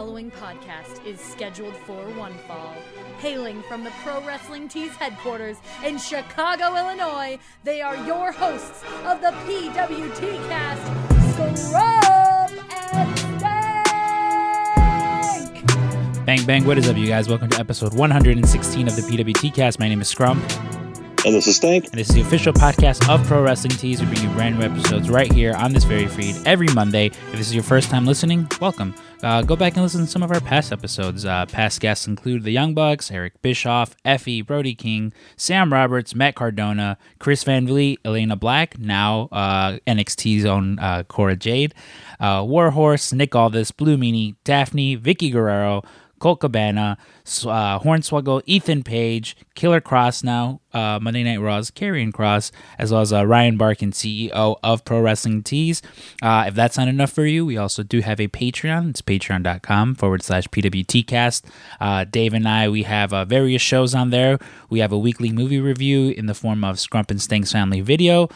following podcast is scheduled for one fall. Hailing from the Pro Wrestling Tees headquarters in Chicago, Illinois, they are your hosts of the PWT cast, Scrump and Stank! Bang bang, what is up, you guys? Welcome to episode 116 of the PWT cast. My name is Scrump. And this is Stank. And this is the official podcast of Pro Wrestling Tees. We bring you brand new episodes right here on this very feed every Monday. If this is your first time listening, welcome. Uh, go back and listen to some of our past episodes. Uh, past guests include the Young Bucks, Eric Bischoff, Effy, Brody King, Sam Roberts, Matt Cardona, Chris Van Vliet, Elayna Black, now uh, NXT's own uh, Cora Jade, uh, Warhorse, Nick Aldis, Blue Meanie, Daphne, Vickie Guerrero, Colt Cabana, uh, Hornswoggle, Ethan Page, Killer Kross now, uh, Monday Night Raw's Karrion Kross, as well as uh, Ryan Barkan, CEO of Pro Wrestling Tees. Uh, if that's not enough for you, we also do have a Patreon. It's patreon.com forward slash PWTcast. Uh, Dave and I, we have uh, various shows on there. We have a weekly movie review in the form of Scrump and Stink's Family Video.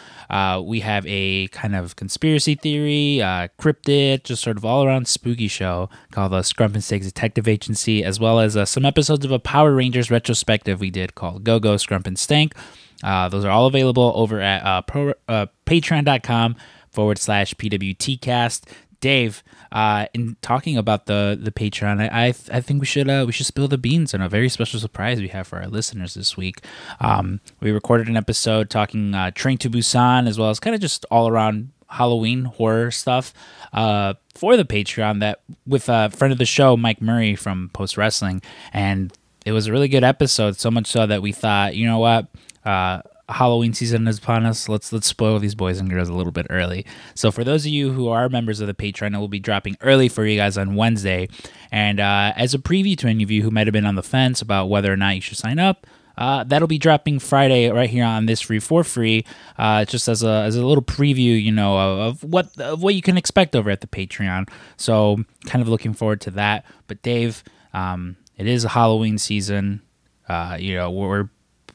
We have a kind of conspiracy theory, cryptid, just sort of all around spooky show called the Scrump and Stink's Detective Agency, as well as uh, some episodes of a Power Rangers retrospective we did called Go Go Scrump and Stank. Uh, those are all available over at uh, pro, uh, patreon.com forward slash pwtcast. Dave, uh, in talking about the the Patreon, I I, I think we should uh, we should spill the beans on a very special surprise we have for our listeners this week. Um, we recorded an episode talking uh, Train to Busan as well as kind of just all around Halloween horror stuff uh, for the Patreon that with a friend of the show Mike Murray from Post Wrestling, and it was a really good episode. So much so that we thought, you know what, uh, Halloween season is upon us. Let's let's spoil these boys and girls a little bit early. So for those of you who are members of the Patreon, it will be dropping early for you guys on Wednesday. And uh, as a preview to any of you who might have been on the fence about whether or not you should sign up. Uh, that'll be dropping Friday right here on this free for free, uh, just as a as a little preview, you know, of, of what of what you can expect over at the Patreon. So, kind of looking forward to that. But Dave, um, it is a Halloween season. Uh, you know, we're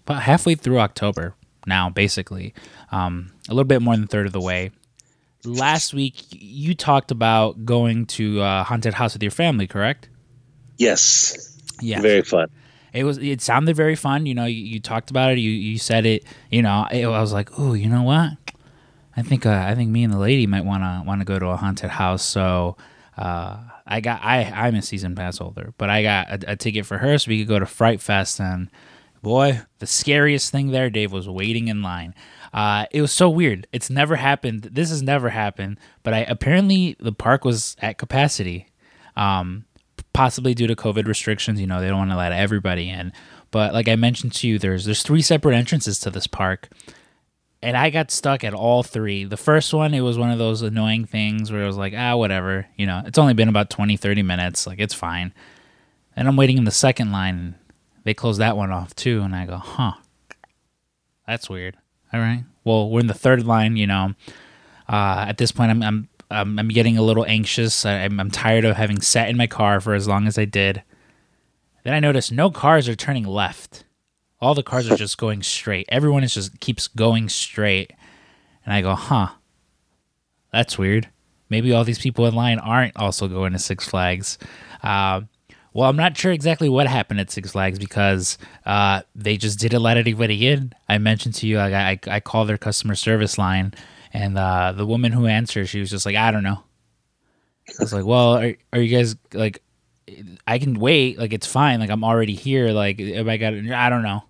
about halfway through October now, basically, um, a little bit more than a third of the way. Last week, you talked about going to a haunted house with your family, correct? Yes. Yeah. Very fun. It was. It sounded very fun. You know, you, you talked about it. You you said it. You know, it, I was like, oh, you know what? I think uh, I think me and the lady might wanna wanna go to a haunted house. So uh, I got I I'm a season pass holder, but I got a, a ticket for her so we could go to Fright Fest. And boy, the scariest thing there, Dave, was waiting in line. Uh, it was so weird. It's never happened. This has never happened. But I apparently the park was at capacity. Um, possibly due to COVID restrictions. You know, they don't want to let everybody in. But like I mentioned to you, there's there's three separate entrances to this park. And I got stuck at all three. The first one, it was one of those annoying things where it was like, ah, whatever. You know, it's only been about 20, 30 minutes. Like, it's fine. And I'm waiting in the second line. And they close that one off too. And I go, huh, that's weird. All right. Well, we're in the third line, you know. Uh, at this point, I'm, I'm um, I'm getting a little anxious. I, am I'm tired of having sat in my car for as long as I did. Then I notice no cars are turning left. All the cars are just going straight. Everyone is just keeps going straight. And I go, huh, that's weird. Maybe all these people in line aren't also going to Six Flags. Uh, well, I'm not sure exactly what happened at Six Flags because uh, they just didn't let anybody in. I mentioned to you, I, I, I called their customer service line and uh, the woman who answered, she was just like, I don't know. I was like, well, are, are you guys like, I can wait. Like, it's fine. Like, I'm already here. Like, if I got, it, I don't know.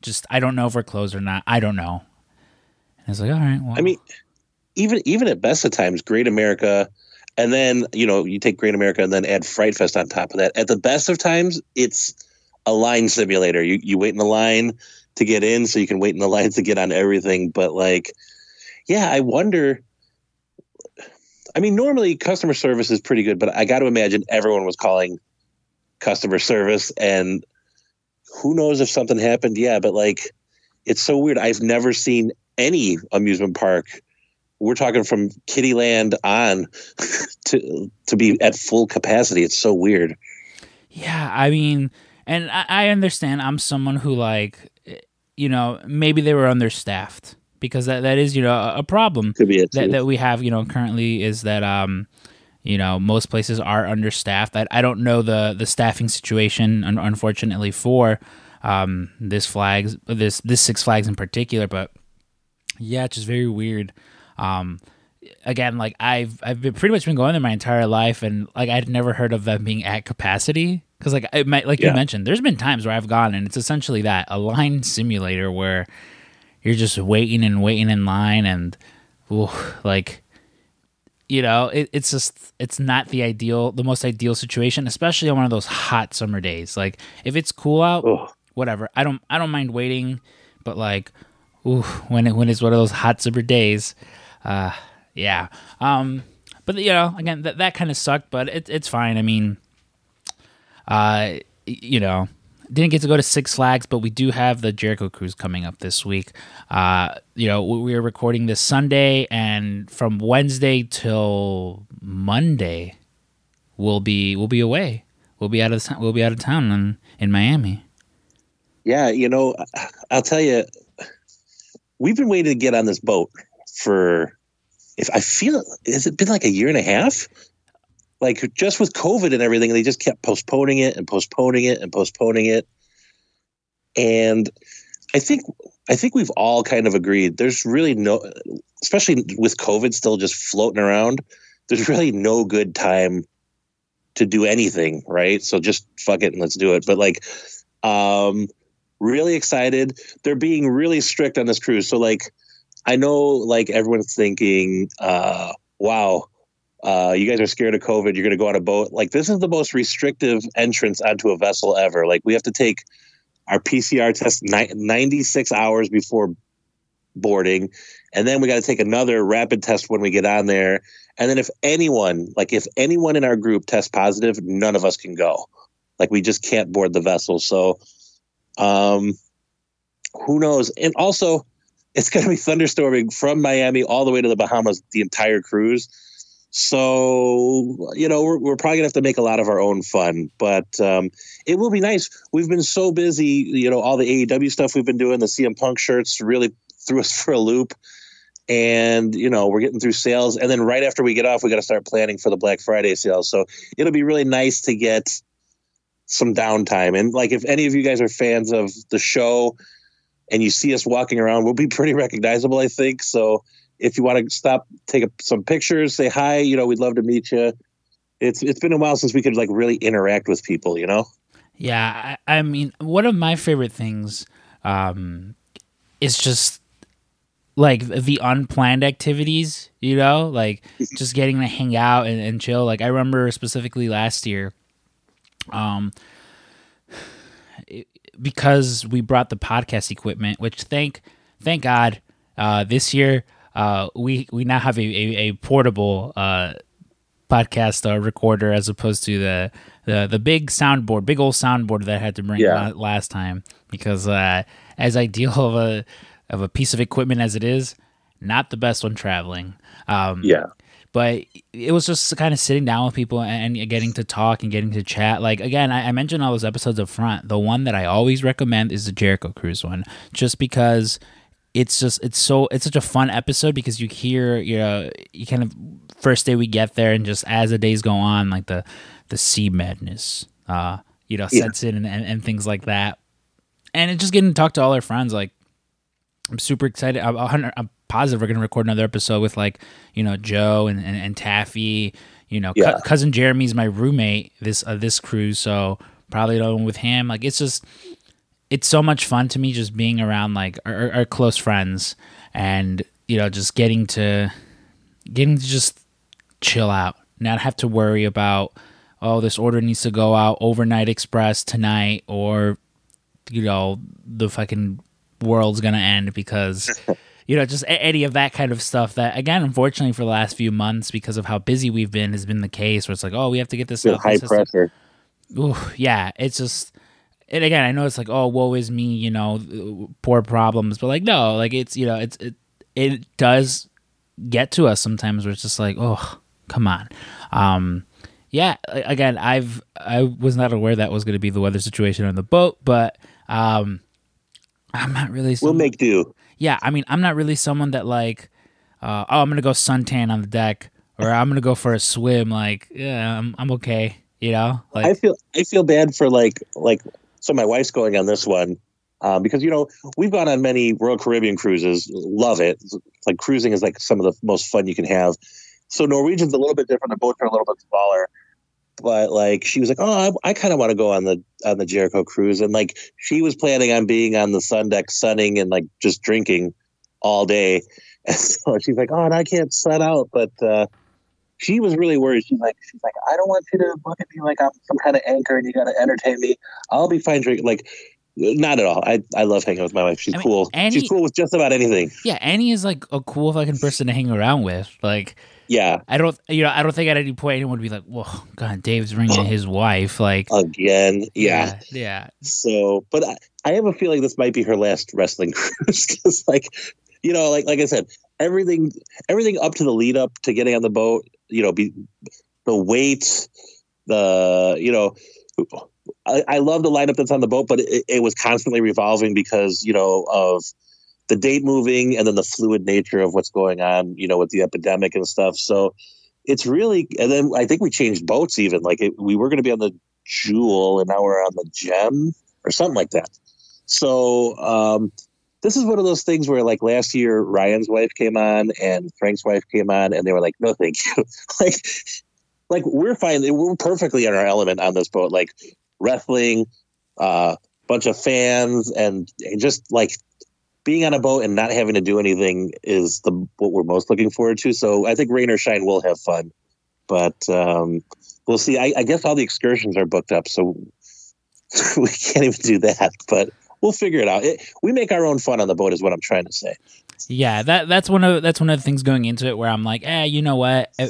Just, I don't know if we're closed or not. I don't know. And I was like, all right. Well, I mean, even even at best of times, Great America, and then you know you take Great America and then add Fright Fest on top of that. At the best of times, it's a line simulator. You you wait in the line to get in, so you can wait in the lines to get on everything. But like yeah, I wonder. I mean, normally customer service is pretty good, but I got to imagine everyone was calling customer service, and who knows if something happened. Yeah, but like, it's so weird. I've never seen any amusement park. We're talking from Kiddieland on to to be at full capacity. It's so weird. Yeah, I mean, and I, I understand. I'm someone who like, you know, maybe they were understaffed because that, that is you know a problem Could be it that, that we have you know currently is that um you know, most places are understaffed. I, I don't know the the staffing situation, un- unfortunately, for um, this flags this this Six Flags in particular, but yeah, it's just very weird. Um, again, like I've I've been pretty much been going there my entire life, and like I'd never heard of them being at capacity because like it might, like Yeah. you mentioned, there's been times where I've gone and it's essentially that a line simulator where you're just waiting and waiting in line, and ooh, like you know, it, it's just it's not the ideal, the most ideal situation, especially on one of those hot summer days. Like if it's cool out, Ugh. whatever. I don't I don't mind waiting, but like, ooh, when it when it's one of those hot summer days, uh, yeah. Um, but you know, again, that that kind of sucked, but it, it's fine. I mean, uh, you know, didn't get to go to Six Flags, but we do have the Jericho Cruise coming up this week. Uh, you know, we are recording this Sunday, and from Wednesday till Monday, we'll be we'll be away. We'll be out of we'll be out of town in, in Miami. Yeah, you know, I'll tell you, we've been waiting to get on this boat for. If I feel, has it been like a year and a half? Like just with COVID and everything, they just kept postponing it and postponing it and postponing it. And I think I think we've all kind of agreed. There's really no, especially with COVID still just floating around. There's really no good time to do anything, right? So just fuck it and let's do it. But like, um, really excited. They're being really strict on this cruise. So like I know like everyone's thinking, uh, wow, uh, you guys are scared of COVID, you're gonna go on a boat. Like this is the most restrictive entrance onto a vessel ever. Like we have to take our PCR test ni- 96 hours before boarding, and then we got to take another rapid test when we get on there. And then if anyone, like if anyone in our group tests positive, none of us can go. Like we just can't board the vessel. So um who knows? And also it's going to be thunderstorming from Miami all the way to the Bahamas the entire cruise. So, you know, we're, we're probably going to have to make a lot of our own fun, but um, it will be nice. We've been so busy, you know, all the AEW stuff we've been doing, the CM Punk shirts really threw us for a loop. And, you know, we're getting through sales. And then right after we get off, we got to start planning for the Black Friday sales. So it'll be really nice to get some downtime. And like, if any of you guys are fans of the show, and you see us walking around, we'll be pretty recognizable, I think. So if you want to stop, take a, some pictures, say hi, you know, we'd love to meet you. It's it's been a while since we could like really interact with people, you know. Yeah, I, I mean, one of my favorite things um, is just like the unplanned activities, you know, like just getting to hang out and, and chill. Like I remember specifically last year, um, because we brought the podcast equipment, which thank thank God, uh, this year uh, we we now have a, a, a portable uh, podcast uh, recorder as opposed to the, the the big soundboard, big old soundboard that I had to bring Yeah. last time because uh, as ideal of a of a piece of equipment as it is, not the best when traveling. Um, Yeah. but it was just kind of sitting down with people and getting to talk and getting to chat. Like again, I, I mentioned all those episodes up front. The one that I always recommend is the Jericho Cruise one, just because it's just it's so it's such a fun episode because you hear you know you kind of first day we get there and just as the days go on like the the sea madness uh you know Yeah. sets in and, and, and things like that and it's just getting to talk to all our friends like I'm super excited. I'm, I'm positive we're gonna record another episode with like you know Joe and and, and Taffy. You know, Yeah. cou- cousin Jeremy's my roommate this uh, this cruise, so probably another one with him. Like it's just it's so much fun to me just being around like our, our- close friends and you know just getting to getting to just chill out, not have to worry about oh this order needs to go out overnight express tonight or you know the fucking world's gonna end because you know just any of that kind of stuff that again unfortunately for the last few months because of how busy we've been has been the case where it's like oh we have to get this high this has to- pressure. Ooh, yeah, it's just and again, I know it's like, oh, woe is me, you know, poor problems, but like, no, like it's you know, it's it it does get to us sometimes where it's just like, oh, come on, um, yeah. Again, I've I was not aware that was going to be the weather situation on the boat, but um, I'm not really. We'll make do. yeah, I mean, I'm not really someone that like, uh, oh, I'm gonna go suntan on the deck or I'm gonna go for a swim. Like, yeah, I'm I'm okay. You know, like I feel I feel bad for like like so my wife's going on this one um, because you know we've gone on many Royal Caribbean cruises, love it. Like cruising is like some of the most fun you can have. So Norwegian's a little bit different. The boats are a little bit smaller, but like she was like, oh, I, I kind of want to go on the on the Jericho cruise, and like she was planning on being on the sun deck, sunning and like just drinking all day. And so she's like, oh, and I can't sun out, but. uh she was really worried. She's like, she's like, I don't want you to look at me like I'm some kind of anchor and you got to entertain me. I'll be fine drinking. Like, not at all. I, I love hanging with my wife. She's I mean, cool. Annie- She's cool with just about anything. yeah, Annie is like a cool fucking person to hang around with. Like, Yeah. I don't, you know, I don't think at any point anyone would be like, "Whoa, God, Dave's bringing his wife." Like, Again. Yeah. yeah, yeah. So, but I, I have a feeling this might be her last wrestling cruise because, like, you know, like like I said, everything everything up to the lead up to getting on the boat, you know, be the weight, the you know, I, I love the lineup that's on the boat, but it, it was constantly revolving because you know of the date moving and then the fluid nature of what's going on, you know, with the epidemic and stuff. So it's really, and then I think we changed boats even. Like it, we were going to be on the Jewel, and now we're on the Gem or something like that. So um, this is one of those things where, like last year, Ryan's wife came on and Frank's wife came on, and they were like, "No, thank you." like, like we're fine. We're perfectly in our element on this boat. Like wrestling, uh, bunch of fans, and and just like being on a boat and not having to do anything is the what we're most looking forward to. So I think rain or shine, we'll have fun, but um, we'll see. I, I guess all the excursions are booked up, so we can't even do that. But we'll figure it out. It, we make our own fun on the boat, is what I'm trying to say. Yeah, that that's one of that's one of the things going into it where I'm like, eh, you know what? Eh,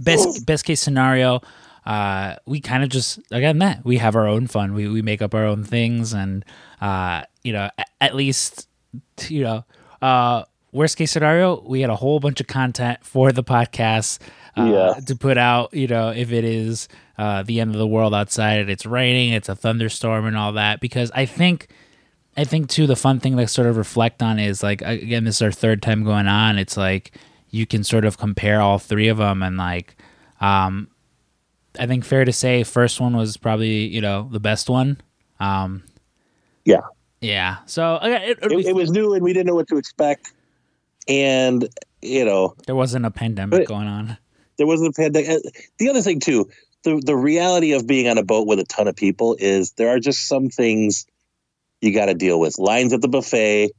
Best best case scenario, uh, we kind of just again that we have our own fun. We we make up our own things, and uh, you know, at least you know, uh, worst case scenario, we had a whole bunch of content for the podcast uh, Yeah. to put out. You know, if it is uh, the end of the world outside it's raining, it's a thunderstorm and all that, because I think. I think too the fun thing to sort of reflect on is like again this is our third time going on. It's like you can sort of compare all three of them and like um I think fair to say first one was probably you know the best one. Um Yeah. yeah. So it, it'll It, was new, and we didn't know what to expect. And you know, there wasn't a pandemic going on. there wasn't a pandemic. The other thing too, the the reality of being on a boat with a ton of people is there are just some things you got to deal with. Lines at the buffet,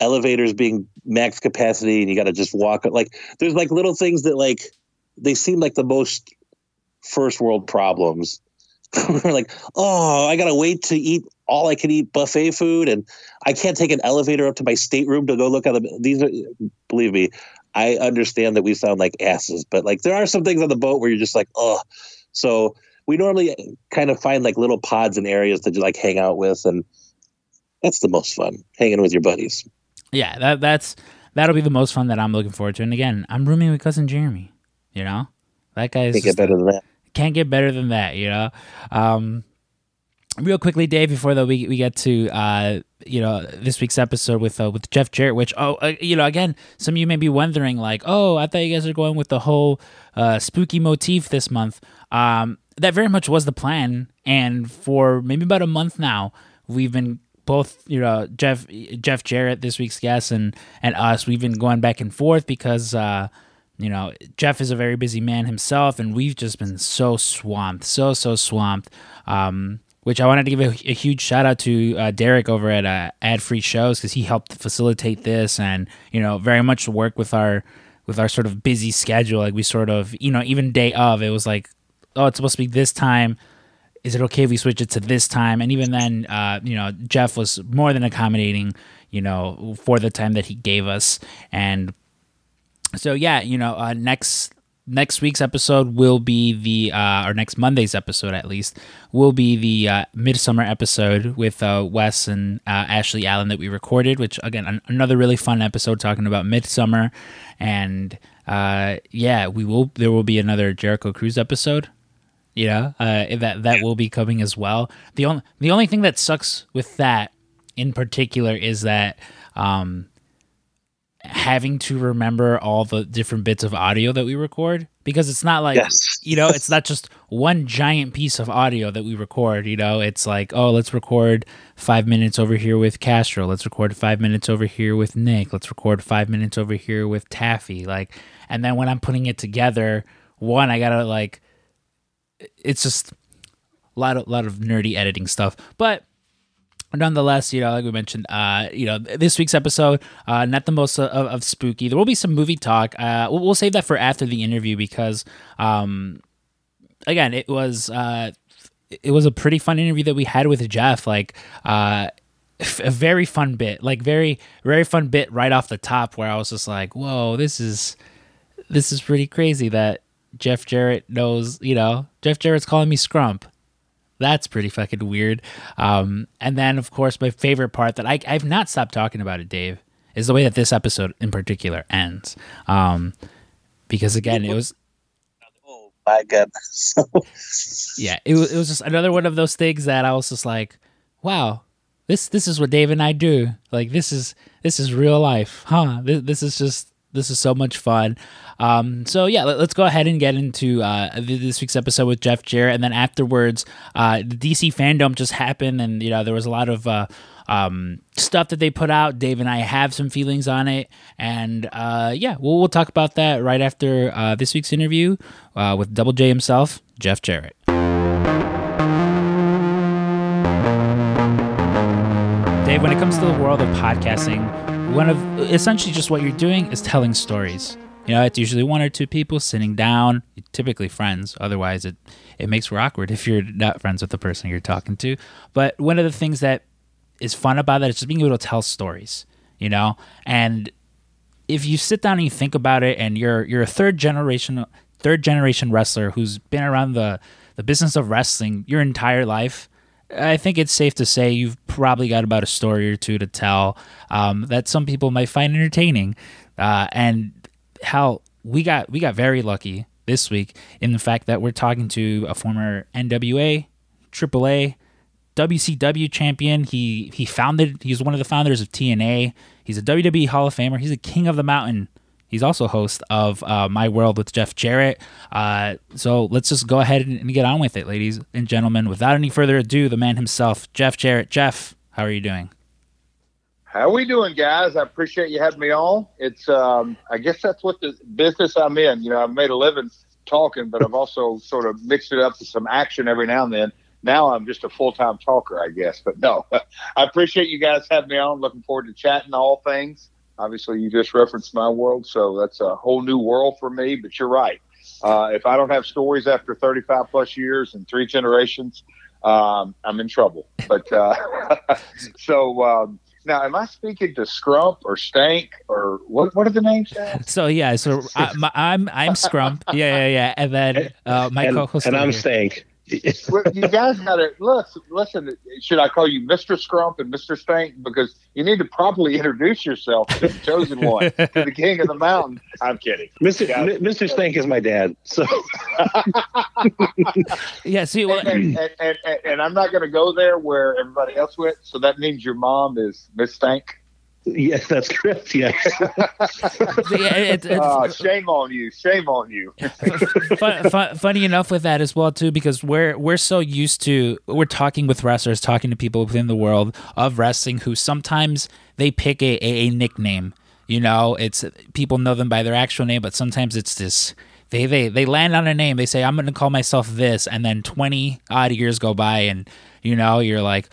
elevators being max capacity, and you got to just walk. Like there's like little things that like they seem like the most first world problems. We're like, oh, I gotta wait to eat all I can eat buffet food, and I can't take an elevator up to my stateroom to go look at the. These are, believe me, I understand that we sound like asses, but like there are some things on the boat where you're just like, oh. So we normally kind of find like little pods and areas to just like hang out with, and that's the most fun, hanging with your buddies. Yeah, that that's that'll be the most fun that I'm looking forward to. And again, I'm rooming with cousin Jeremy. You know, that guy is Can't get better than that. can't get better than that, you know. Um, real quickly, Dave, before though we we get to uh, you know this week's episode with uh, with Jeff Jarrett, which oh uh, you know again, some of you may be wondering like, oh, I thought you guys are going with the whole uh, spooky motif this month. Um, that very much was the plan, and for maybe about a month now, we've been both you know Jeff Jeff Jarrett this week's guest and and us we've been going back and forth because uh you know Jeff is a very busy man himself and we've just been so swamped so so swamped. Um which I wanted to give a, a huge shout out to uh, Derek over at uh, Ad Free Shows because he helped facilitate this and you know very much work with our with our sort of busy schedule. Like we sort of you know even day of it was like oh it's supposed to be this time is it okay if we switch it to this time? And even then, uh, you know, Jeff was more than accommodating, you know, for the time that he gave us. And so, yeah, you know, uh, next next week's episode will be the uh, or next Monday's episode at least will be the uh, Midsommar episode with uh, Wes and uh, Ashley Allen that we recorded. Which again, an- another really fun episode talking about Midsommar. And uh, yeah, we will. There will be another Jericho Cruise episode you know uh, that that will be coming as well. The only the only thing that sucks with that in particular is that um having to remember all the different bits of audio that we record because it's not like Yes. you know it's not just one giant piece of audio that we record you know? It's like oh let's record five minutes over here with castro. Let's record five minutes over here with nick. Let's record five minutes over here with taffy. Like and then when i'm putting it together one i gotta like it's just a lot of lot of nerdy editing stuff but nonetheless, you know, like we mentioned, uh, you know, this week's episode, uh, not the most of, of spooky. There will be some movie talk. Uh, we'll, we'll save that for after the interview because, um, again, it was uh, it was a pretty fun interview that we had with Jeff. Like, uh, a very fun bit, like very very fun bit right off the top, where I was just like, whoa, this is this is pretty crazy that Jeff Jarrett knows. You know, Jeff Jarrett's calling me Scrump that's pretty fucking weird. Um, and then, of course, my favorite part that I, I've not stopped talking about it, Dave, is the way that this episode in particular ends. Um, because again, it was Oh my goodness. yeah, it was it was just another one of those things that I was just like, wow, this this is what Dave and I do. Like this is this is real life, huh? This, this is just this is so much fun. Um, so yeah, let, us go ahead and get into uh, this week's episode with Jeff Jarrett, and then afterwards, uh, the DC fandom just happened, and you know there was a lot of. Uh, um, stuff that they put out. Dave and I have some feelings on it, and uh, yeah, we'll, we'll talk about that right after uh, this week's interview uh, with Double J himself, Jeff Jarrett. Dave, when it comes to the world of podcasting, one of essentially just what you're doing is telling stories. You know, it's usually one or two people sitting down, typically friends. Otherwise, it it makes for awkward if you're not friends with the person you're talking to. But one of the things that is fun about that is just being able to tell stories. You know, and if you sit down and you think about it, and you're you're a third generation third generation wrestler who's been around the the business of wrestling your entire life, I think it's safe to say you've probably got about a story or two to tell um, that some people might find entertaining. Uh, and how we got we got very lucky this week in the fact that we're talking to a former NWA, AAA, WCW champion. He he founded. He's one of the founders of TNA. He's a WWE Hall of Famer. He's a king of the mountain. He's also host of uh, My World with Jeff Jarrett. Uh, so let's just go ahead and, get on with it, ladies and gentlemen. Without any further ado, the man himself, Jeff Jarrett. Jeff, how are you doing? How are we doing, guys? I appreciate you having me on. It's, um, I guess that's what the business I'm in. You know, I've made a living talking, but I've also sort of mixed it up with some action every now and then. Now I'm just a full time talker, I guess. But no, I appreciate you guys having me on. Looking forward to chatting all things. Obviously, you just referenced my world, so that's a whole new world for me. But you're right. Uh, if I don't have stories after 35 plus years and three generations, um, I'm in trouble. But uh, so um, now, am I speaking to Scrump or Stank or what? What are the names? Now? So yeah, so I, my, I'm I'm Scrump. Yeah, yeah, yeah, and then uh, my and, co-host and I'm here. Stank. Well, you guys got to listen. Listen, should I call you Mister Scrump and Mister Stank because you need to properly introduce yourself to the chosen one, to the king of the mountain? I'm kidding. Mr. M- Mr. Stank is my dad. So Yeah, see, well, And, and, and, and, and I'm not going to go there where everybody else went. So that means your mom is Miss Stank. Yes, that's correct. Yes. yeah, it, it's, Oh, shame on you! Shame on you! fun, fun, funny enough with that as well too because we're we're so used to we're talking with wrestlers talking to people within the world of wrestling who sometimes they pick a, a, a nickname you know it's people know them by their actual name but sometimes it's this they they they land on a name they say i'm going to call myself this and then 20 odd years go by and you know you're like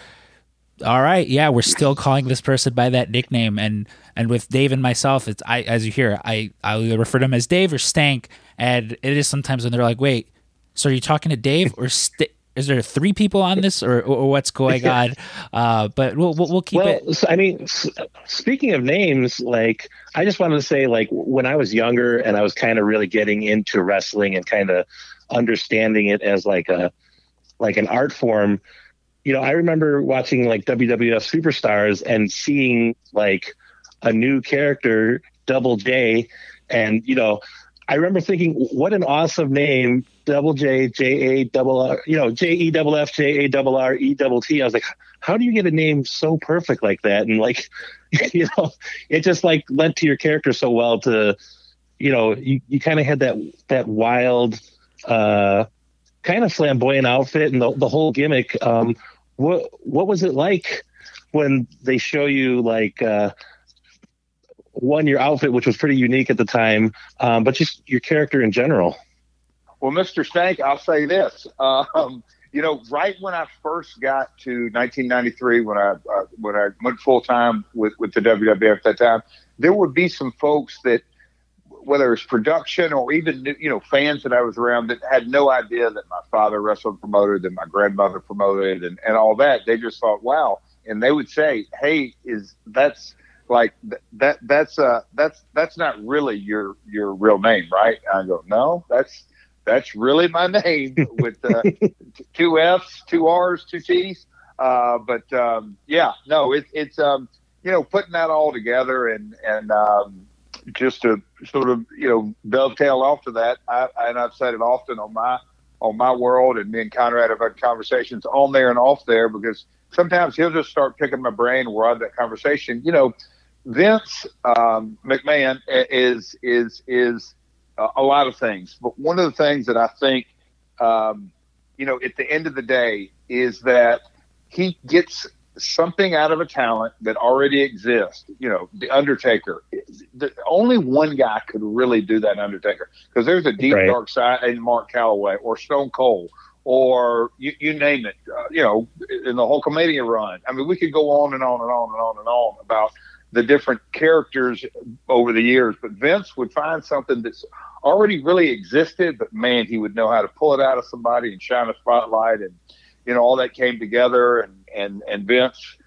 all right yeah we're still calling this person by that nickname and and with dave and myself it's i as you hear i i either refer to him as dave or stank and it is sometimes when they're like wait so are you talking to dave or St- is there three people on this or, or what's going on uh but we'll we'll, we'll keep it. well, it s- I mean, s- speaking of names, like I just wanted to say, like when I was younger and I was kind of really getting into wrestling and kind of understanding it as like a like an art form. You know, I remember watching like WWF Superstars and seeing like a new character, Double J, and you know, I remember thinking, what an awesome name, Double J, J A double R, you know, J E double F, J A double R, E double T. I was like, how do you get a name so perfect like that? And like, you know, it just like lent to your character so well to, you know, you, you kind of had that, that wild, uh, kind of flamboyant outfit and the, the whole gimmick. Um, what, what was it like when they show you like, uh, one your outfit, which was pretty unique at the time, um, but just your character in general. Well, Mr. Stank, I'll say this. Um, you know, right when I first got to 1993, when I uh, when I went full time with with the WWF at that time, there would be some folks that, whether it's production or even you know fans that I was around that had no idea that my father wrestled promoted, that my grandmother promoted, and and all that. They just thought, wow, and they would say, hey, is that's like that that's uh that's that's not really your your real name right? I go no that's that's really my name with uh, two f's two r's two t's. Uh but um yeah no it, it's um you know putting that all together and and um just to sort of you know dovetail off to that I, and i've said it often on my on my world and me and conrad have had conversations on there and off there because sometimes he'll just start picking my brain where I have that conversation. You know, Vince um, McMahon is is is a lot of things, but one of the things that I think, um, you know, at the end of the day, is that he gets something out of a talent that already exists. You know, the Undertaker. The, only one guy could really do that Undertaker because there's a deep right. dark side in Mark Calaway or Stone Cold or you, you name it. Uh, you know, in the Hulkamania run. I mean, we could go on and on and on and on and on about the different characters over the years. But Vince would find something that's already really existed, but man, he would know how to pull it out of somebody and shine a spotlight, and you know all that came together. And and and Vince,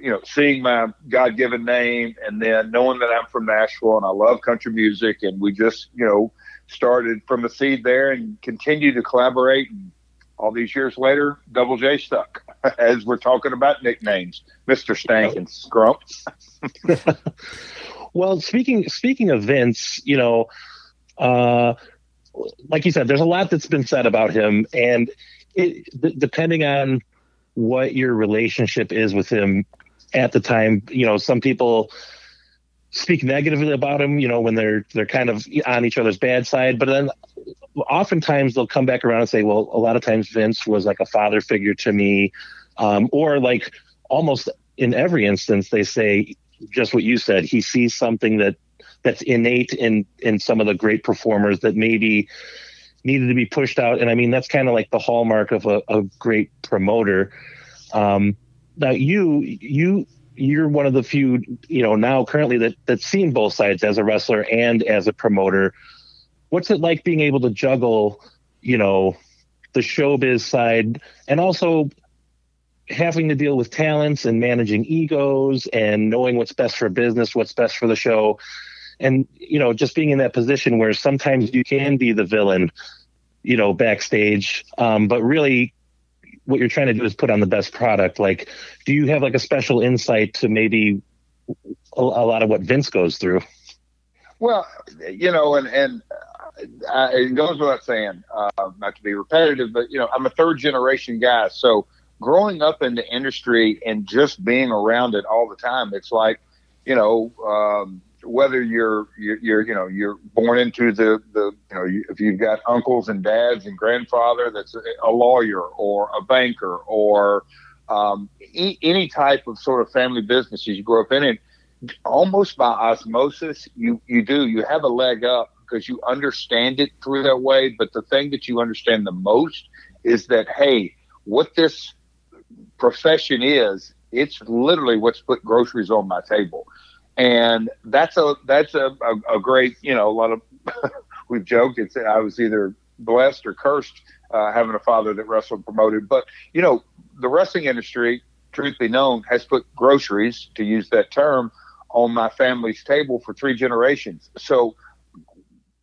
you know, seeing my God-given name, and then knowing that I'm from Nashville and I love country music, and we just you know started from the seed there and continue to collaborate. And all these years later, Double J stuck as we're talking about nicknames, Mister Stank and Scrump. well, speaking speaking of Vince, you know, uh, like you said, there's a lot that's been said about him, and it, depending on what your relationship is with him at the time, you know, some people speak negatively about him, you know, when they're they're kind of on each other's bad side, but then oftentimes they'll come back around and say, well, a lot of times Vince was like a father figure to me, um, or like almost in every instance they say just what you said. He sees something that that's innate in in some of the great performers that maybe needed to be pushed out. And I mean, that's kind of like the hallmark of a, a great promoter. Um, now you you you're one of the few you know now currently that that's seen both sides as a wrestler and as a promoter. What's it like being able to juggle, you know, the showbiz side and also having to deal with talents and managing egos and knowing what's best for business, what's best for the show. And, you know, just being in that position where sometimes you can be the villain, you know, backstage. Um, but really, what you're trying to do is put on the best product. Like, do you have like a special insight to maybe a, a lot of what Vince goes through? Well, you know, and, and, it goes without saying, uh, not to be repetitive, but you know, I'm a third generation guy, so growing up in the industry and just being around it all the time, it's like, you know, um, whether you're, you're, you're, you know, you're born into the, the, you know, if you've got uncles and dads and grandfather that's a lawyer or a banker or um, e- any type of sort of family businesses you grow up in, it almost by osmosis, you, you do, you have a leg up because you understand it through that way. But the thing that you understand the most is that, hey, what this profession is, it's literally what's put groceries on my table. And that's a that's a, a, a great, you know, a lot of we've joked it's I was either blessed or cursed uh, having a father that wrestled promoted. But you know, the wrestling industry, truth be known, has put groceries, to use that term, on my family's table for three generations. So,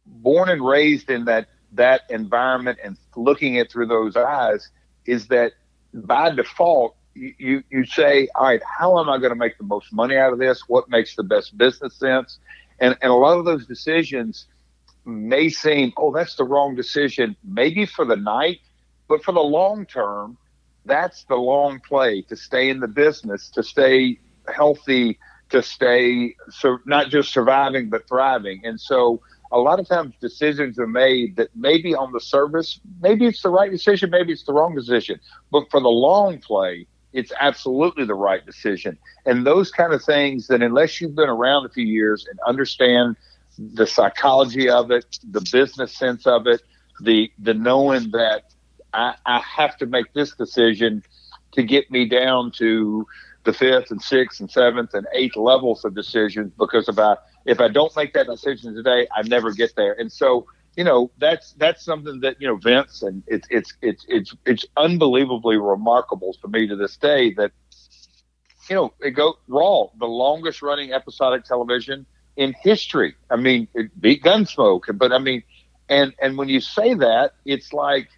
born and raised in that that environment and looking it through those eyes is that by default, you, you say, all right, how am I going to make the most money out of this? What makes the best business sense? And, and a lot of those decisions may seem, oh, that's the wrong decision, maybe for the night, but for the long term, that's the long play to stay in the business, to stay healthy, to stay so not just surviving but thriving. And so a lot of times decisions are made that maybe on the surface, maybe it's the right decision, maybe it's the wrong decision, but for the long play, it's absolutely the right decision. And those kind of things that unless you've been around a few years and understand the psychology of it, the business sense of it, the the knowing that I, I have to make this decision to get me down to the fifth and sixth and seventh and eighth levels of decisions because if I if I don't make that decision today, I never get there. And so, you know, that's that's something that you know Vince and it's it's it's it's it's unbelievably remarkable for me to this day that you know it go Raw, the longest running episodic television in history. I mean, it beat Gunsmoke, but I mean, and and when you say that, it's like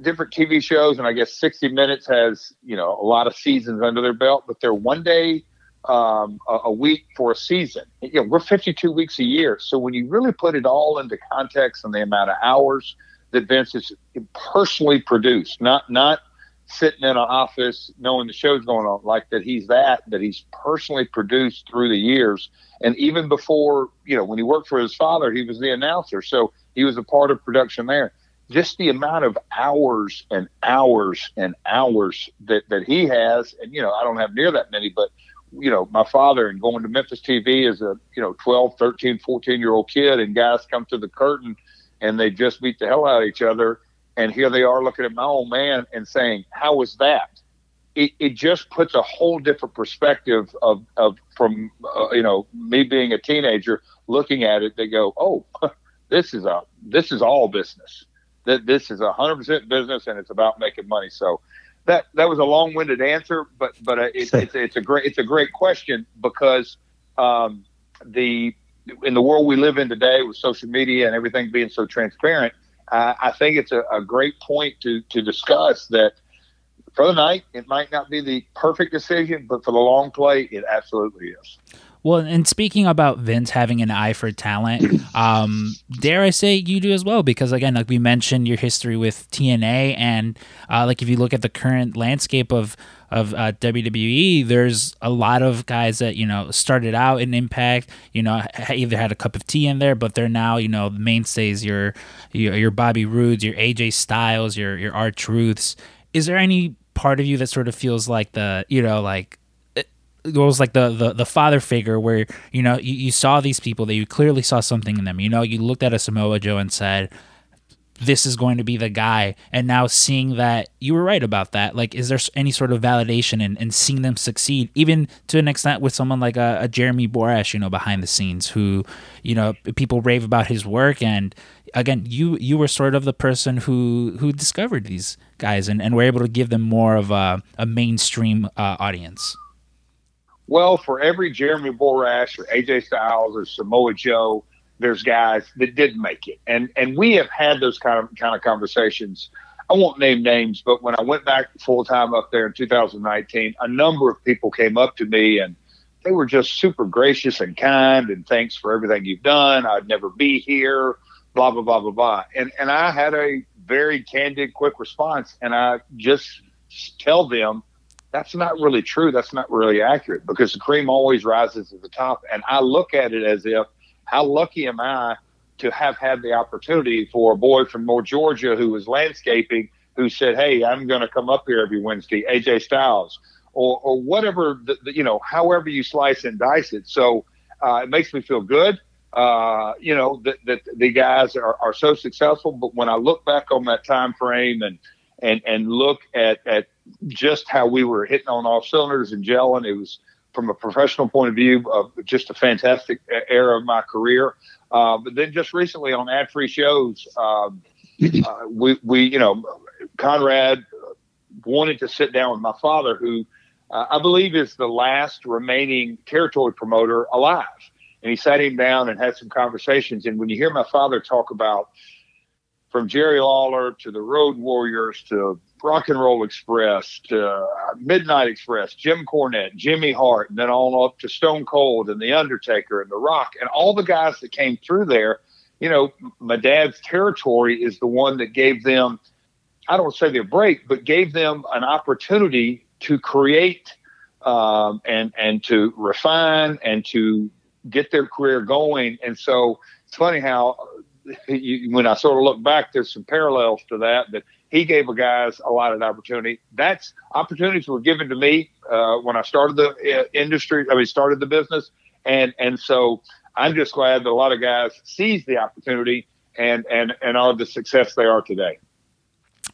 different TV shows, and I guess 60 Minutes has you know a lot of seasons under their belt, but they're one day um, a, a, week for a season. You know, we're 52 weeks a year, so when you really put it all into context and the amount of hours that Vince has personally produced, not not sitting in an office knowing the show's going on, like that he's that that he's personally produced through the years, and even before you know when he worked for his father, he was the announcer, so he was a part of production there just the amount of hours and hours and hours that, that he has. And, you know, I don't have near that many, but, you know, my father and going to Memphis TV as a, you know, 12, 13, 14 year old kid and guys come to the curtain and they just beat the hell out of each other. And here they are looking at my old man and saying, how was that? It, it just puts a whole different perspective of, of from, uh, you know, me being a teenager looking at it. They go, oh, this is a, this is all business that this is a hundred percent business and it's about making money. So that that was a long-winded answer, but but uh, it, it's it's a great it's a great question because um, the in the world we live in today with social media and everything being so transparent, uh, I think it's a, a great point to to discuss that for the night it might not be the perfect decision, but for the long play, it absolutely is. Well, and speaking about Vince having an eye for talent, um, dare I say you do as well? Because again, like we mentioned, your history with TNA, and uh, like if you look at the current landscape of of uh, WWE, there's a lot of guys that you know started out in Impact, you know, either had a cup of tea in there, but they're now you know the mainstays. Your your, your Bobby Roodes, your AJ Styles, your your R-Truths. Is there any part of you that sort of feels like the you know like it was like the, the the father figure where you know you, you saw these people that you clearly saw something in them. You know you looked at a samoa joe and said this is going to be the guy. And now seeing that you were right about that. Like is there any sort of validation in, in seeing them succeed even to an extent with someone like a, a jeremy borash you know behind the scenes who you know people rave about his work. And again you you were sort of the person who who discovered these guys and, and were able to give them more of a, a mainstream uh, audience well, for every Jeremy Borash or AJ Styles or Samoa Joe, there's guys that didn't make it, and and we have had those kind of kind of conversations. I won't name names, but when I went back full time up there in 2019, a number of people came up to me and they were just super gracious and kind and thanks for everything you've done. I'd never be here, blah blah blah blah blah. And and I had a very candid, quick response, and I just tell them that's not really true. That's not really accurate because the cream always rises to the top. And I look at it as if, how lucky am I to have had the opportunity for a boy from North Georgia who was landscaping who said, Hey, I'm going to come up here every Wednesday, AJ Styles, or, or whatever, the, the, you know, however you slice and dice it. So uh, it makes me feel good. Uh, you know, that, that the guys are, are so successful. But when I look back on that time frame and, and, and look at, at just how we were hitting on all cylinders and gelling. It was from a professional point of view, uh, just a fantastic era of my career. Uh, but then just recently on ad free shows, um, uh, we, we, you know, Conrad wanted to sit down with my father, who uh, I believe is the last remaining territory promoter alive. And he sat him down and had some conversations. And when you hear my father talk about from Jerry Lawler to the Road Warriors to Rock and Roll Express to uh, Midnight Express, Jim Cornette, Jimmy Hart, and then on up to Stone Cold and The Undertaker and The Rock and all the guys that came through there. you know, my dad's territory is the one that gave them, I don't say their break, but gave them an opportunity to create um, and and to refine and to get their career going. And so it's funny how you, when I sort of look back, there's some parallels to that. That he gave a guys a lot of opportunity. That's opportunities were given to me uh, when I started the uh, industry. I mean, started the business, and and so I'm just glad that a lot of guys seized the opportunity and and and are the success they are today.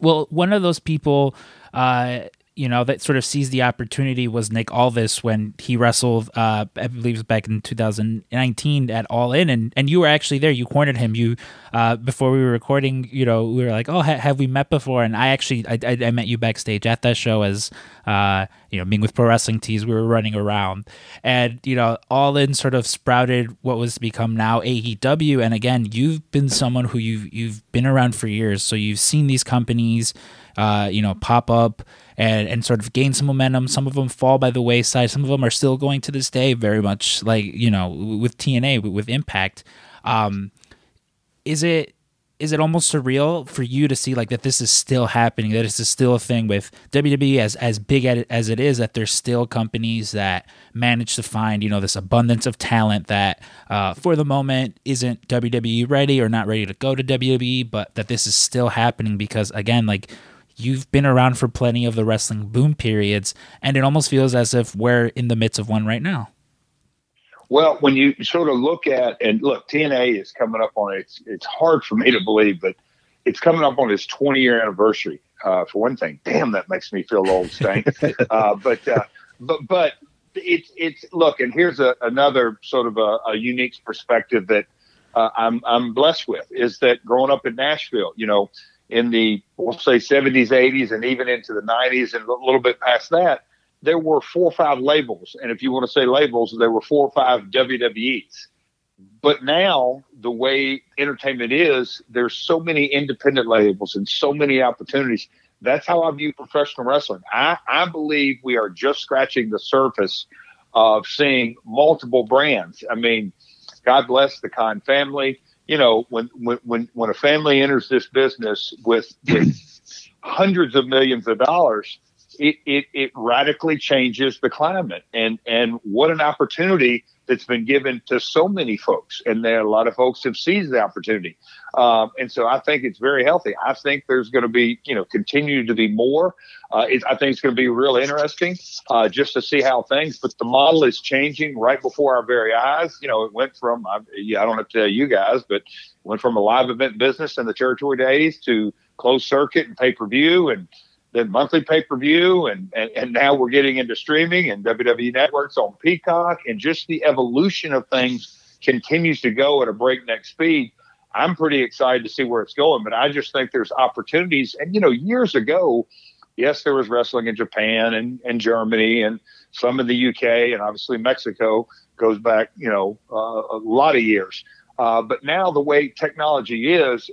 Well, one of those people uh, you know, that sort of seized the opportunity was Nick Aldis when he wrestled, uh, I believe it was back in 2019 at All In, and, and you were actually there. You cornered him. You uh, before we were recording, you know, we were like, oh, ha- have we met before? And I actually, I, I, I, met you backstage at that show as, uh, you know, being with Pro Wrestling Tees, we were running around, and you know, All In sort of sprouted what was to become now AEW. And again, you've been someone who you've you've been around for years, so you've seen these companies, uh, you know, pop up and and sort of gain some momentum. Some of them fall by the wayside. Some of them are still going to this day, very much like you know with TNA with Impact. Um, is it is it almost surreal for you to see like that this is still happening that this is still a thing with WWE as as big as it is that there's still companies that manage to find you know this abundance of talent that uh, for the moment isn't WWE ready or not ready to go to WWE but that this is still happening because again like you've been around for plenty of the wrestling boom periods, and it almost feels as if we're in the midst of one right now. Well, when you sort of look at and look, TNA is coming up on it's it's hard for me to believe, but it's coming up on its 20 year anniversary. Uh, for one thing, damn, that makes me feel old, Stank. uh, but uh, but but it's it's look, and here's a, another sort of a, a unique perspective that uh, I'm I'm blessed with is that growing up in Nashville, you know, in the we'll say 70s, 80s, and even into the 90s, and a little bit past that, there were four or five labels, and if you want to say labels, there were four or five WWEs. But now, the way entertainment is, there's so many independent labels and so many opportunities. That's how I view professional wrestling. I, I believe we are just scratching the surface of seeing multiple brands. I mean, God bless the Khan family you know, when when when a family enters this business with, with hundreds of millions of dollars, it, it it radically changes the climate. And and what an opportunity that's been given to so many folks, and there a lot of folks have seized the opportunity. Um, and so I think it's very healthy. I think there's going to be, you know, continue to be more. Uh, it, I think it's going to be real interesting uh, just to see how things. But the model is changing right before our very eyes. You know, it went from I, I don't have to tell you guys, but went from a live event business in the territory days to closed circuit and pay per view and then monthly pay per view, and, and and now we're getting into streaming and WWE networks on Peacock, and just the evolution of things continues to go at a breakneck speed. I'm pretty excited to see where it's going, but I just think there's opportunities. And you know, years ago, yes, there was wrestling in Japan and, and Germany and some in the UK, and obviously Mexico goes back, you know, uh, a lot of years. Uh, but now the way technology is,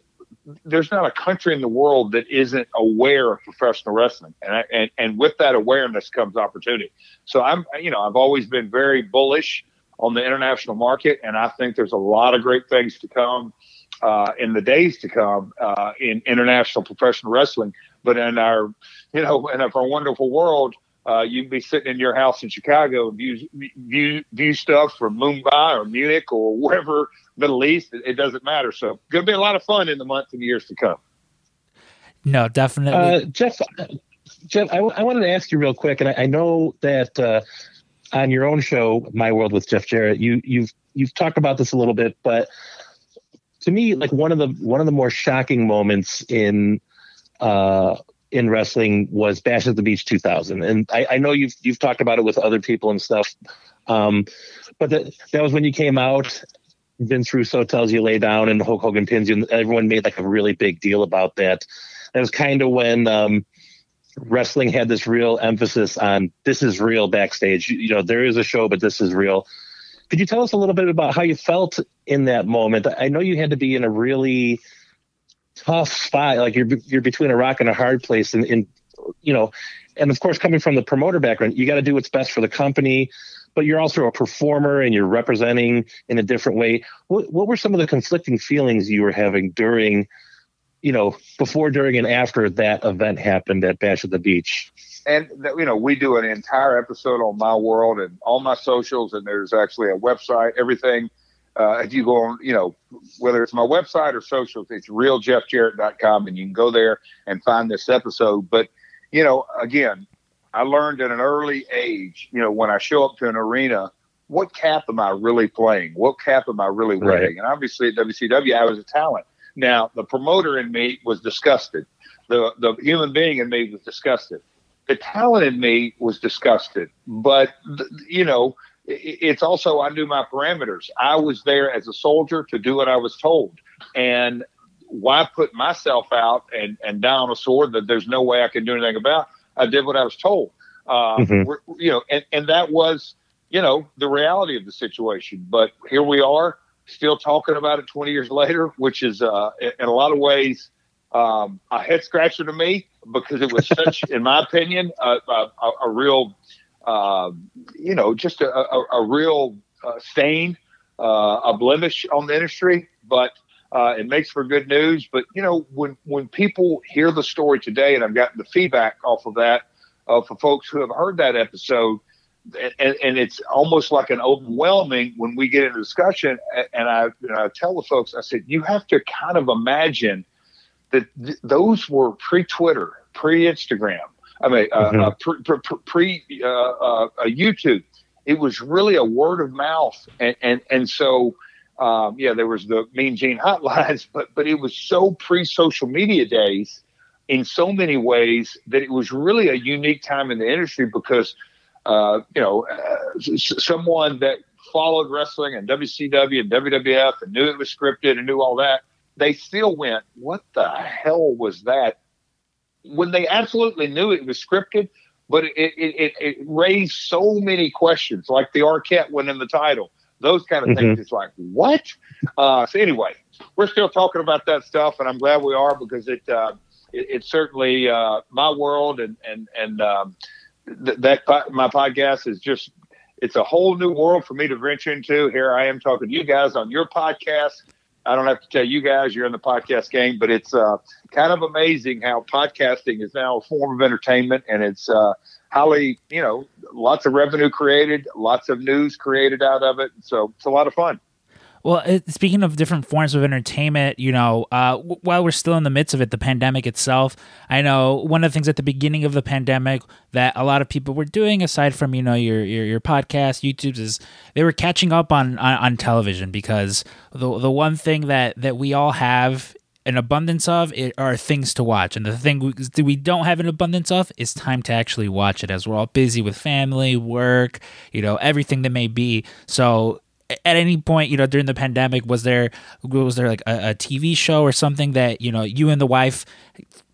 there's not a country in the world that isn't aware of professional wrestling, and, I, and and with that awareness comes opportunity. So I'm, you know, I've always been very bullish on the international market, and I think there's a lot of great things to come uh, in the days to come uh, in international professional wrestling. But in our, you know, in our wonderful world, uh, you can be sitting in your house in Chicago and view view view stuff from Mumbai or Munich or wherever Middle East. It, it doesn't matter. So, going to be a lot of fun in the months and years to come. No, definitely, uh, Jeff. Jeff, I, I wanted to ask you real quick, and I, I know that uh, on your own show, My World with Jeff Jarrett, you you've you've talked about this a little bit, but to me, like one of the one of the more shocking moments in uh, in wrestling was Bash at the Beach 2000, and I, I know you've you've talked about it with other people and stuff, um, but that that was when you came out. Vince Russo tells you lay down, and Hulk Hogan pins you, and everyone made like a really big deal about that. That was kind of when um, wrestling had this real emphasis on this is real backstage. You, you know, there is a show, but this is real. Could you tell us a little bit about how you felt in that moment? I know you had to be in a really tough spot. Like you're you're between a rock and a hard place, and, and you know, and of course, coming from the promoter background, you got to do what's best for the company. but you're also a performer and you're representing in a different way. What what were some of the conflicting feelings you were having during, you know, before, during, and after that event happened at Bash at the Beach? and you know we do an entire episode on my world and all my socials and there's actually a website everything uh, if you go on you know whether it's my website or socials it's realjeffjarrett.com and you can go there and find this episode. But you know again i learned at an early age you know when i show up to an arena what cap am i really playing? What cap am i really wearing? Right. and obviously at wcw i was a talent. Now the promoter in me was disgusted. The the human being in me was disgusted. The talent in me was disgusted. But, you know, it's also, I knew my parameters. I was there as a soldier to do what I was told. And why put myself out and, and down a sword that there's no way I can do anything about? I did what I was told. Uh, mm-hmm. You know, and, and that was, you know, the reality of the situation. But here we are, still talking about it 20 years later, which is, uh, in a lot of ways, um, a head scratcher to me because it was such, in my opinion, a, a, a real, uh, you know, just a, a, a real uh, stain, uh, a blemish on the industry. But uh, it makes for good news. But you know, when when people hear the story today, and I've gotten the feedback off of that uh, for folks who have heard that episode. And, and, it's almost like an overwhelming when we get into discussion. And I, I tell the folks, I said, you have to kind of imagine that th- those were pre-Twitter, pre-Instagram. I mean, uh, mm-hmm. uh, pre, pre uh, uh, YouTube. It was really a word of mouth, and and and so um, yeah, there was the Mean Gene hotlines, but but it was so pre-social media days in so many ways that it was really a unique time in the industry because uh, you know uh, someone that followed wrestling and WCW and WWF and knew it was scripted and knew all that they still went, What the hell was that? When they absolutely knew it was scripted, but it, it, it, it raised so many questions, like the Arquette one in the title. Those kind of mm-hmm. things. It's like, what? Uh, so anyway, we're still talking about that stuff, and I'm glad we are because it uh, it, it's certainly uh, my world, and and and um, th- that my podcast is just it's a whole new world for me to venture into. Here I am talking to you guys on your podcast. I don't have to tell you guys you're in the podcast game, but it's uh, kind of amazing how podcasting is now a form of entertainment, and it's uh, highly, you know, lots of revenue created, lots of news created out of it. So it's a lot of fun. Well, it, speaking of different forms of entertainment, you know, uh, w- while we're still in the midst of it, the pandemic itself, I know one of the things at the beginning of the pandemic that a lot of people were doing, aside from you know your your, your podcast, YouTube's, is they were catching up on, on on television because the the one thing that that we all have an abundance of it are things to watch. And the thing we, we don't have an abundance of is time to actually watch it as we're all busy with family work you know everything that may be. So at any point, you know, during the pandemic, was there was there like a, a, TV show or something that you know you and the wife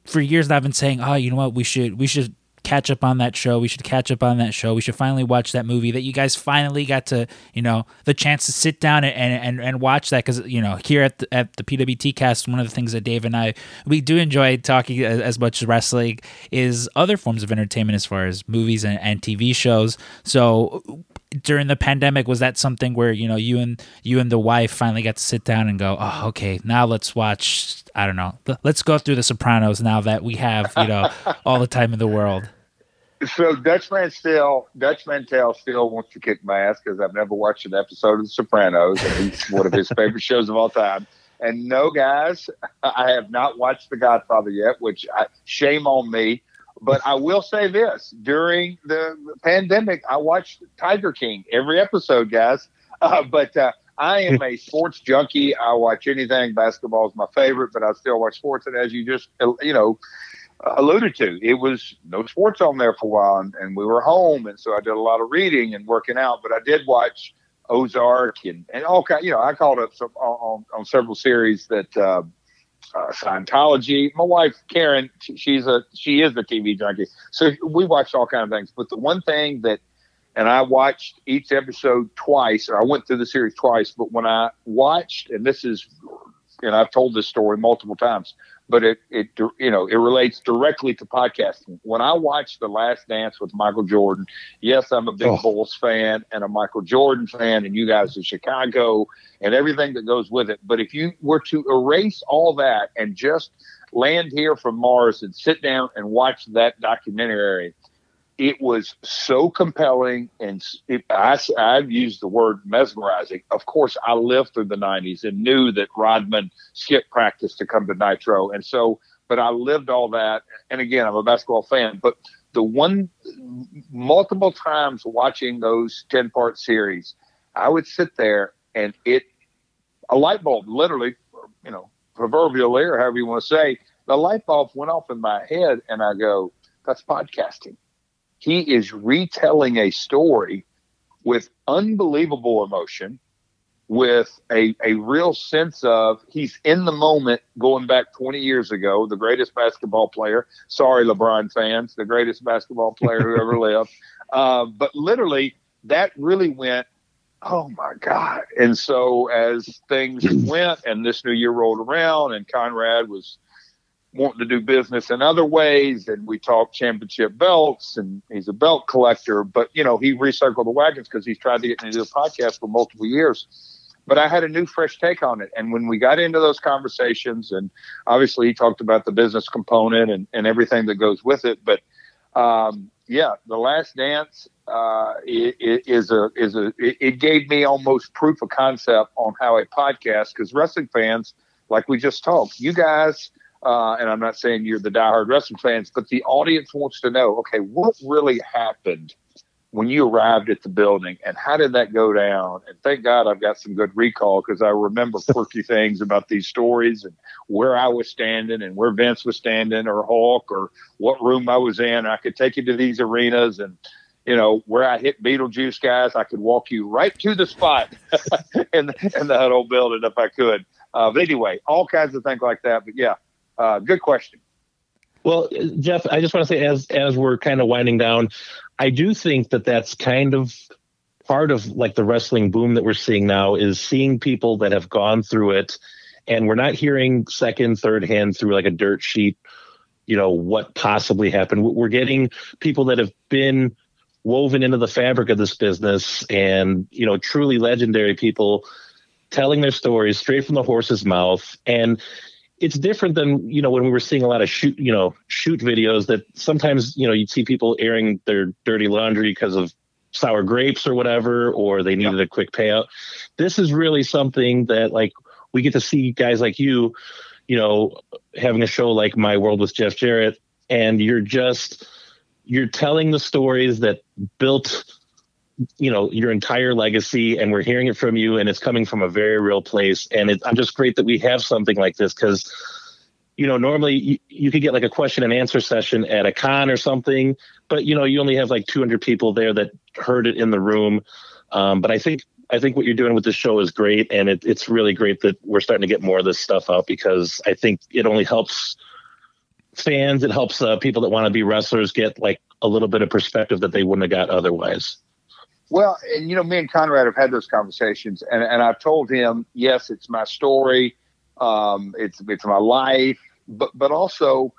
for years I've been saying, oh, you know what, we should we should catch up on that show. We should catch up on that show. We should finally watch that movie that you guys finally got to, you know, the chance to sit down and and, and watch that because you know here at the, at the PWT cast, one of the things that Dave and I we do enjoy talking as, as much as wrestling is other forms of entertainment as far as movies and, and TV shows. So during the pandemic was that something where you know you and you and the wife finally got to sit down and go oh okay now let's watch i don't know let's go through the sopranos now that we have you know all the time in the world so Dutch Mantell Dutch Mantell still wants to kick my ass because I've never watched an episode of The Sopranos. It's one of his favorite shows of all time. And no, guys, I have not watched The Godfather yet, which I, shame on me. But I will say this: during the pandemic, I watched Tiger King every episode, guys. Uh, but uh, I am a sports junkie. I watch anything. Basketball is my favorite, but I still watch sports. And as you just you know alluded to, it was no sports on there for a while, and, and we were home, and so I did a lot of reading and working out. But I did watch Ozark and and all kind. You know, I called up some on, on several series that. Uh, uh, Scientology. My wife Karen, she's a she is a TV junkie, so we watched all kind of things. But the one thing that, and I watched each episode twice, or I went through the series twice. But when I watched, and this is and I've told this story multiple times, but it, it, you know, it relates directly to podcasting. When I watched The Last Dance with Michael Jordan, yes, I'm a big oh. Bulls fan and a Michael Jordan fan, and you guys are Chicago and everything that goes with it. But if you were to erase all that and just land here from Mars and sit down and watch that documentary, it was so compelling and it, I, I've used the word mesmerizing. Of course, I lived through the 90s and knew that Rodman skipped practice to come to Nitro. And so, but I lived all that. And again, I'm a basketball fan, but the one multiple times watching those 10 part series, I would sit there and it, a light bulb literally, you know, proverbially or however you want to say, the light bulb went off in my head and I go, that's podcasting he is retelling a story with unbelievable emotion, with a, a real sense of he's in the moment going back 20 years ago, the greatest basketball player. Sorry, LeBron fans, the greatest basketball player who ever lived. Uh, but literally, that really went, oh my God. And so as things went and this new year rolled around and Conrad was wanting to do business in other ways. And we talked championship belts, and he's a belt collector. But you know, he recycled the wagons because he's tried to get into the podcast for multiple years. But I had a new, fresh take on it. And when we got into those conversations, and obviously he talked about the business component and, and everything that goes with it. But um, yeah, the Last Dance uh, is a is a it gave me almost proof of concept on how a podcast because wrestling fans, like we just talked, you guys uh, and I'm not saying you're the diehard wrestling fans, but the audience wants to know, okay, what really happened when you arrived at the building and how did that go down? And thank God I've got some good recall because I remember quirky things about these stories and where I was standing and where Vince was standing or Hulk or what room I was in. I could take you to these arenas and, you know, where I hit Beetlejuice guys, I could walk you right to the spot in, in the Huddle building if I could. Uh, but anyway, all kinds of things like that. But yeah, uh, good question. Well, Jeff, I just want to say, as as we're kind of winding down, I do think that that's kind of part of like the wrestling boom that we're seeing now is seeing people that have gone through it, and we're not hearing second, third hand through like a dirt sheet. You know what possibly happened. We're getting people that have been woven into the fabric of this business, and you know truly legendary people telling their stories straight from the horse's mouth and it's different than you know when we were seeing a lot of shoot you know shoot videos that sometimes you know you'd see people airing their dirty laundry because of sour grapes or whatever or they needed a quick payout. This is really something that like we get to see guys like you you know having a show like my world with jeff jarrett and you're just you're telling the stories that built you know your entire legacy and we're hearing it from you and it's coming from a very real place. And it, i'm just great that we have something like this because you know normally you, you could get like a question and answer session at a con or something but you know you only have like 200 people there that heard it in the room. Um, but i think i think what you're doing with this show is great and it, it's really great that we're starting to get more of this stuff out because i think it only helps fans it helps uh, people that want to be wrestlers get like a little bit of perspective that they wouldn't have got otherwise well, and you know, me and Conrad have had those conversations, and, and I've told him, yes, it's my story, um, it's it's my life, but but also,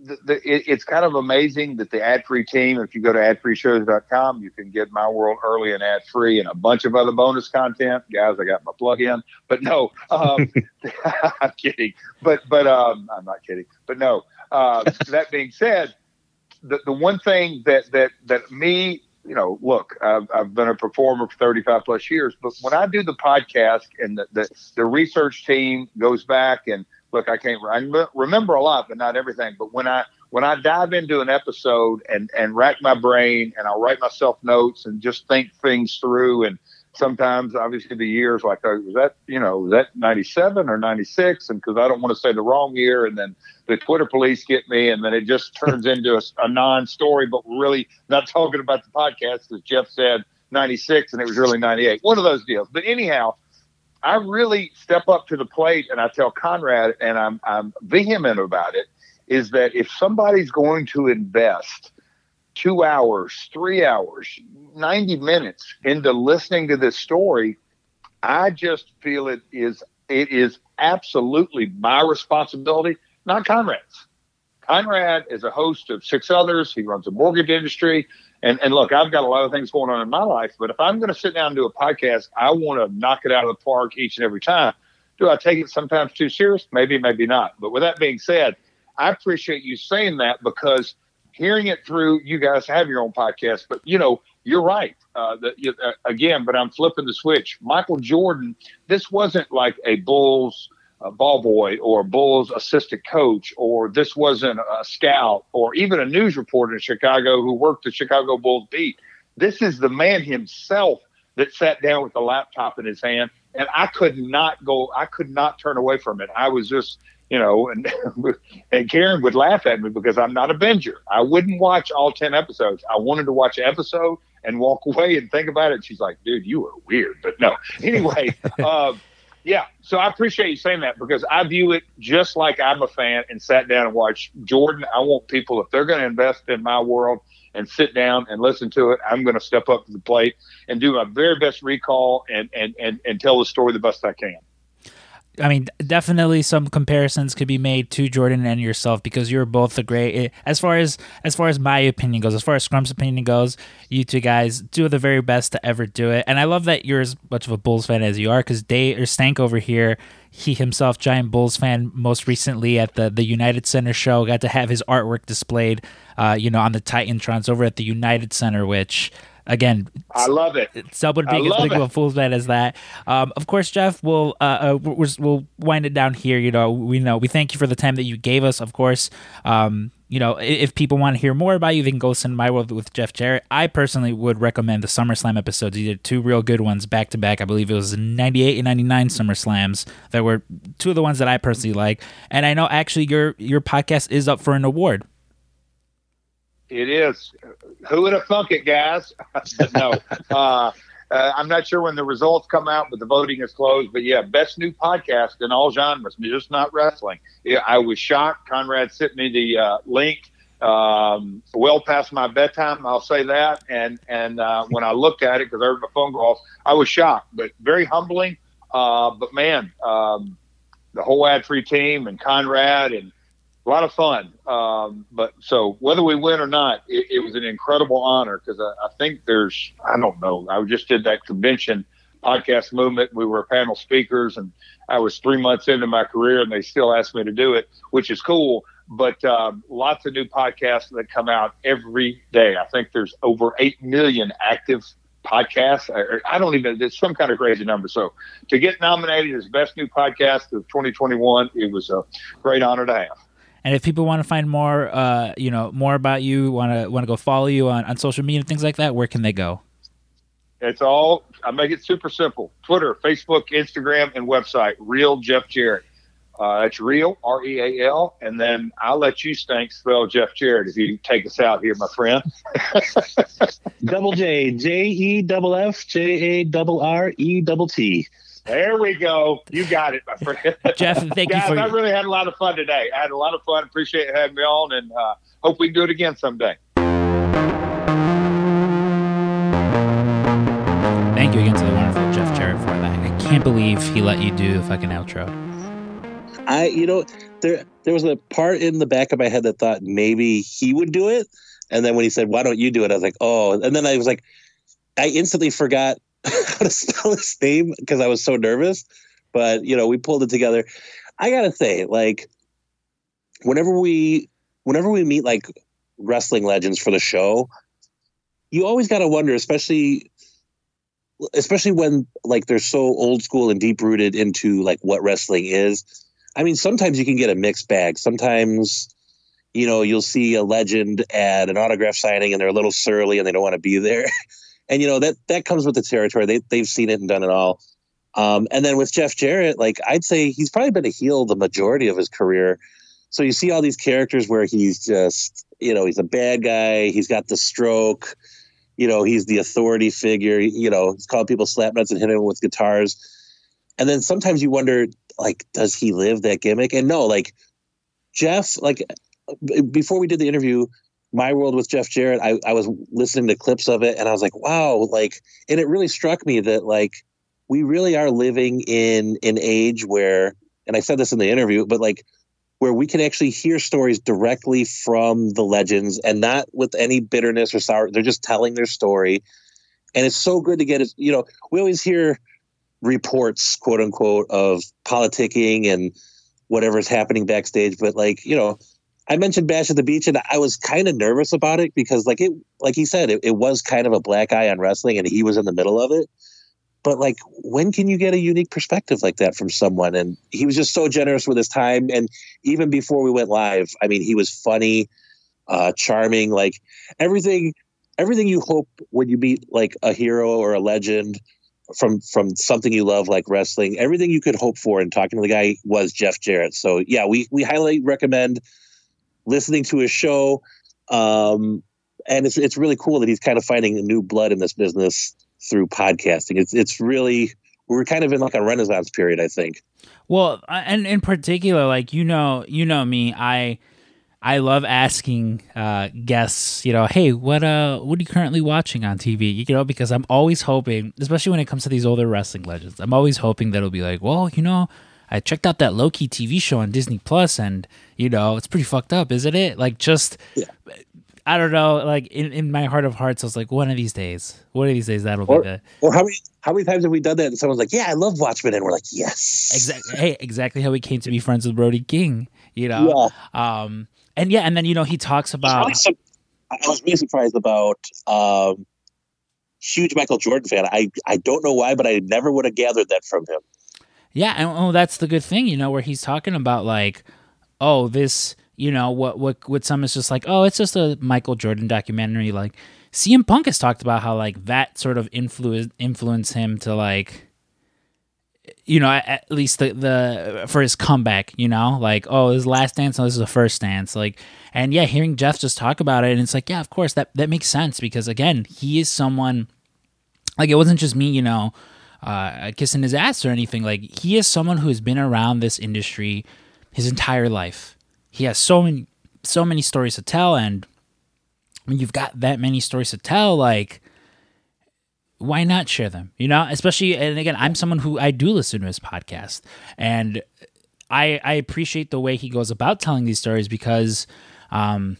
the, the, it, it's kind of amazing that the ad free team. If you go to adfreeshows.com, you can get my world early and ad free, and a bunch of other bonus content. Guys, I got my plug in, but no, um, I'm kidding. But but um, I'm not kidding. But no. Uh, that being said, the the one thing that that that me you know, look, I've, I've been a performer for 35 plus years, but when I do the podcast and the, the, the research team goes back and look, I can't I remember a lot, but not everything. But when I when I dive into an episode and and rack my brain and I'll write myself notes and just think things through and sometimes obviously the years like oh, was that you know was that 97 or 96 and because i don't want to say the wrong year and then the twitter police get me and then it just turns into a, a non-story but we're really not talking about the podcast as jeff said 96 and it was really 98 one of those deals. But anyhow i really step up to the plate and i tell conrad and i'm, I'm vehement about it is that if somebody's going to invest two hours, three hours, 90 minutes into listening to this story, I just feel it is it is absolutely my responsibility, not Conrad's. Conrad is a host of six others. He runs a mortgage industry. And, and look, I've got a lot of things going on in my life, but if I'm going to sit down and do a podcast, I want to knock it out of the park each and every time. Do I take it sometimes too serious? Maybe, maybe not. But with that being said, I appreciate you saying that because hearing it through, you guys have your own podcast, but you know, you're right. Uh, the, uh, again, but I'm flipping the switch. Michael Jordan, this wasn't like a Bulls uh, ball boy or Bulls assistant coach, or this wasn't a scout or even a news reporter in Chicago who worked the Chicago Bulls beat. This is the man himself that sat down with a laptop in his hand, and I could not go. I could not turn away from it. I was just you know, and and Karen would laugh at me because I'm not a binger. I wouldn't watch all ten episodes. I wanted to watch an episode and walk away and think about it. She's like, dude, you are weird. But no, anyway, uh, yeah. So I appreciate you saying that because I view it just like I'm a fan and sat down and watched Jordan. I want people, if they're going to invest in my world and sit down and listen to it, I'm going to step up to the plate and do my very best recall and, and, and, and tell the story the best I can. I mean, definitely some comparisons could be made to Jordan and yourself because you're both a great. Eh, as far as as far as my opinion goes, as far as Scrump's opinion goes, you two guys do the very best to ever do it. And I love that you're as much of a Bulls fan as you are because Day or Stank over here, he himself giant Bulls fan. Most recently at the the United Center show, got to have his artwork displayed, uh, you know, on the TitanTrons over at the United Center, which again, I love it. Someone being as big of a fool's man as that. Um, of course, Jeff, we'll uh, uh, we'll wind it down here. You know, we know we thank you for the time that you gave us. Of course, um, you know, if people want to hear more about you, they can go send My World with Jeff Jarrett. I personally would recommend the SummerSlam episodes. You did two real good ones back to back. I believe it was 98 and 99 SummerSlams that were two of the ones that I personally like. And I know actually your your podcast is up for an award. It is. Who would have thunk it, guys? no. Uh, uh, I'm not sure when the results come out, but the voting is closed. But yeah, best new podcast in all genres, just not wrestling. Yeah, I was shocked. Conrad sent me the uh, link um, well past my bedtime. I'll say that. And and uh, when I looked at it, because I heard my phone go off, I was shocked, but very humbling. Uh, but man, um, the whole ad free team and Conrad and a lot of fun. Um, but so whether we win or not, it, it was an incredible honor because I, I, think there's, I don't know, I just did that convention podcast movement. We were panel speakers and I was three months into my career and they still asked me to do it, which is cool. But um, lots of new podcasts that come out every day. I think there's over 8 million active podcasts. I, I don't even, it's some kind of crazy number. So to get nominated as best new podcast of 2021, it was a great honor to have. And if people want to find more, uh, you know, more about you, want to want to go follow you on, on social media and things like that, where can they go? It's all I make it super simple: Twitter, Facebook, Instagram, and website. Real Jeff Jarrett. Uh, that's real, R E A L, and then I'll let you stank spell Jeff Jarrett if you take us out here, my friend. double J, J E double F, J A double R E double T. There we go. You got it, my friend. Jeff, thank Guys, you for. I really had a lot of fun today. I had a lot of fun. Appreciate having me on, and uh, hope we can do it again someday. Thank you again to the wonderful Jeff Jarrett for that. I can't believe he let you do the fucking outro. I, you know, there there was a part in the back of my head that thought maybe he would do it, and then when he said, "Why don't you do it?" I was like, "Oh," and then I was like, I instantly forgot how to spell his name because I was so nervous. But you know, we pulled it together. I gotta say, like, whenever we whenever we meet like wrestling legends for the show, you always gotta wonder, especially especially when like they're so old school and deep rooted into like what wrestling is. I mean, sometimes you can get a mixed bag. Sometimes, you know, you'll see a legend at an autograph signing and they're a little surly and they don't want to be there. and you know that that comes with the territory. They they've seen it and done it all. Um, and then with Jeff Jarrett, like I'd say he's probably been a heel the majority of his career. So you see all these characters where he's just, you know, he's a bad guy. He's got the stroke. You know, he's the authority figure. You know, he's calling people slap nuts and hitting them with guitars. And then sometimes you wonder, like, does he live that gimmick? And no, like Jeff, like before we did the interview, my world with Jeff Jarrett, I, I was listening to clips of it and I was like, wow, like, and it really struck me that like we really are living in an age where, and I said this in the interview, but like where we can actually hear stories directly from the legends and not with any bitterness or sour. They're just telling their story. And it's so good to get it. You know, we always hear reports, quote unquote, of politicking and whatever's happening backstage. But like, you know, I mentioned Bash at the Beach, and I was kind of nervous about it because, like it, like he said, it, it was kind of a black eye on wrestling, and he was in the middle of it. But like, when can you get a unique perspective like that from someone? And he was just so generous with his time. And even before we went live, I mean, he was funny, uh, charming, like everything, everything you hope when you meet like a hero or a legend from from something you love like wrestling. Everything you could hope for in talking to the guy was Jeff Jarrett. So yeah, we we highly recommend listening to his show. Um, and it's it's really cool that he's kind of finding new blood in this business through podcasting. It's it's really we're kind of in like a renaissance period, I think. Well, and in particular, like you know, you know me, I I love asking uh, guests, you know, hey, what uh, what are you currently watching on TV? You know, because I'm always hoping, especially when it comes to these older wrestling legends, I'm always hoping that it'll be like, well, you know, I checked out that Loki TV show on Disney Plus, and you know, it's pretty fucked up, isn't it? Like, just yeah. I don't know, like in, in my heart of hearts, I was like, one of these days, one of these days, that'll or, be good. Or how many how many times have we done that? And someone's like, "Yeah, I love Watchmen," and we're like, "Yes." Exactly. Hey, exactly how we came to be friends with Brody King. You know. Yeah. Um and yeah, and then you know he talks about. I was really surprised about. Um, huge Michael Jordan fan. I I don't know why, but I never would have gathered that from him. Yeah, and oh, that's the good thing, you know, where he's talking about like, oh, this, you know, what what what some is just like, oh, it's just a Michael Jordan documentary. Like, CM Punk has talked about how like that sort of influence influenced him to like you know, at least the, the for his comeback, you know, like oh, his last dance, no, this is the first dance, like, and yeah, hearing Jeff just talk about it, and it's like, yeah, of course, that that makes sense because again, he is someone, like, it wasn't just me, you know, uh, kissing his ass or anything. Like, he is someone who has been around this industry his entire life. He has so many so many stories to tell, and when you've got that many stories to tell, like why not share them? You know, especially and again, I'm someone who I do listen to his podcast, and I I appreciate the way he goes about telling these stories because, um,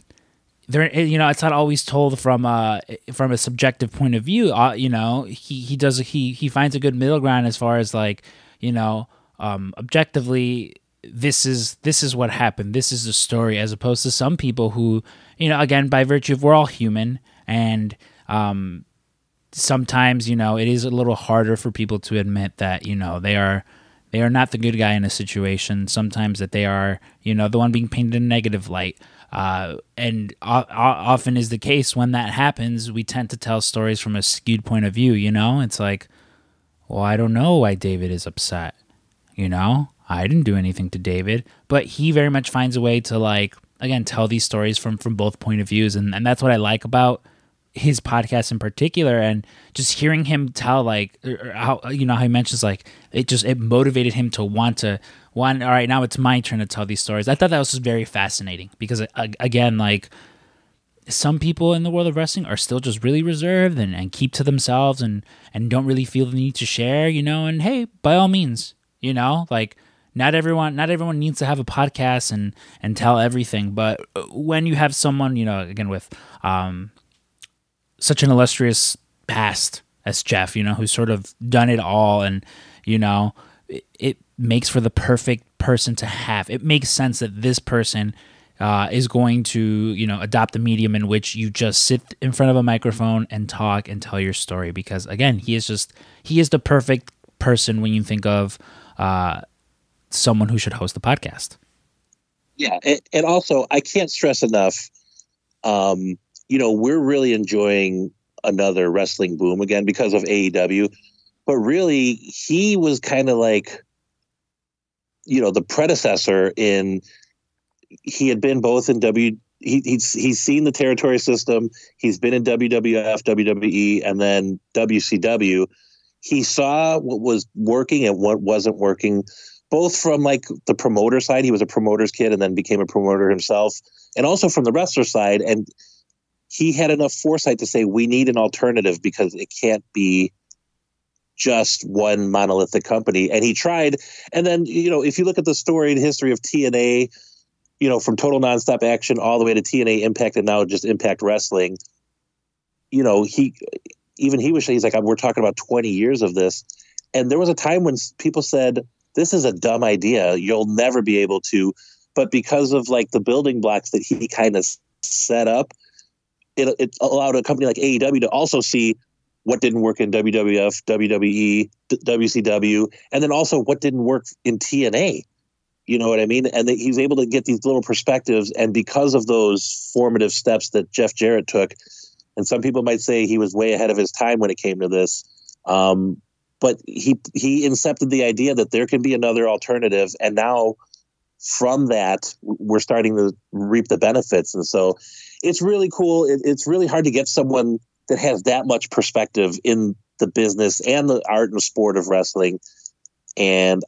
they're you know it's not always told from a from a subjective point of view. Uh, you know, he he does he he finds a good middle ground as far as like you know, um, objectively. This is this is what happened. This is the story, as opposed to some people who, you know, again by virtue of we're all human, and um, sometimes you know it is a little harder for people to admit that you know they are they are not the good guy in a situation sometimes that they are you know the one being painted in a negative light uh, and o- often is the case when that happens we tend to tell stories from a skewed point of view you know? It's like well i don't know why david is upset you know? I didn't do anything to david. But he very much finds a way to like again tell these stories from from both point of views. And, and that's what i like about his podcast in particular and just hearing him tell like er, er, how you know how he mentions like it just it motivated him to want to want all right now it's my turn to tell these stories. I thought that was just very fascinating because again like some people in the world of wrestling are still just really reserved and, and keep to themselves and and don't really feel the need to share you know and hey by all means you know like not everyone not everyone needs to have a podcast and and tell everything but uh, when you have someone you know again with um such an illustrious past as Jeff, you know, who's sort of done it all and, you know, it, it makes for the perfect person to have. It makes sense that this person uh, is going to, you know, adopt the medium in which you just sit in front of a microphone and talk and tell your story. Because again, he is just, he is the perfect person when you think of uh, someone who should host the podcast. Yeah. And, and also, I can't stress enough um, you know, we're really enjoying another wrestling boom again because of AEW. But really, he was kind of like, you know, the predecessor in. He had been both in W. He, he's he's seen the territory system. He's been in WWF, WWE, and then WCW. He saw what was working and what wasn't working, both from like the promoter side. He was a promoter's kid and then became a promoter himself, and also from the wrestler side. And he had enough foresight to say we need an alternative because it can't be just one monolithic company. And he tried. And then, you know, if you look at the story and history of TNA, you know, from total nonstop action all the way to TNA Impact and now just Impact Wrestling, you know, he even he was he's like, we're talking about 20 years of this. And there was a time when people said, this is a dumb idea. You'll never be able to. But because of like the building blocks that he kind of set up, it, it allowed a company like AEW to also see what didn't work in WWF, WWE, WCW, and then also what didn't work in TNA. You know what I mean? And he's able to get these little perspectives. And because of those formative steps that Jeff Jarrett took, and some people might say he was way ahead of his time when it came to this. Um, but he he incepted the idea that there can be another alternative, and now from that we're starting to reap the benefits. And so it's really cool. It, it's really hard to get someone that has that much perspective in the business and the art and sport of wrestling. And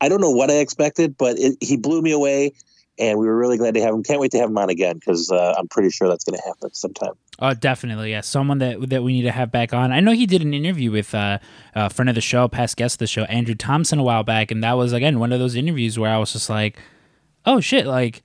I don't know what I expected, but it, he blew me away and we were really glad to have him. Can't wait to have him on again because uh, I'm pretty sure that's going to happen sometime. Oh, definitely, yeah. Someone that that we need to have back on. I know he did an interview with uh, a friend of the show, past guest of the show, Andrew Thompson, a while back, and that was again one of those interviews where I was just like, "Oh shit!" Like,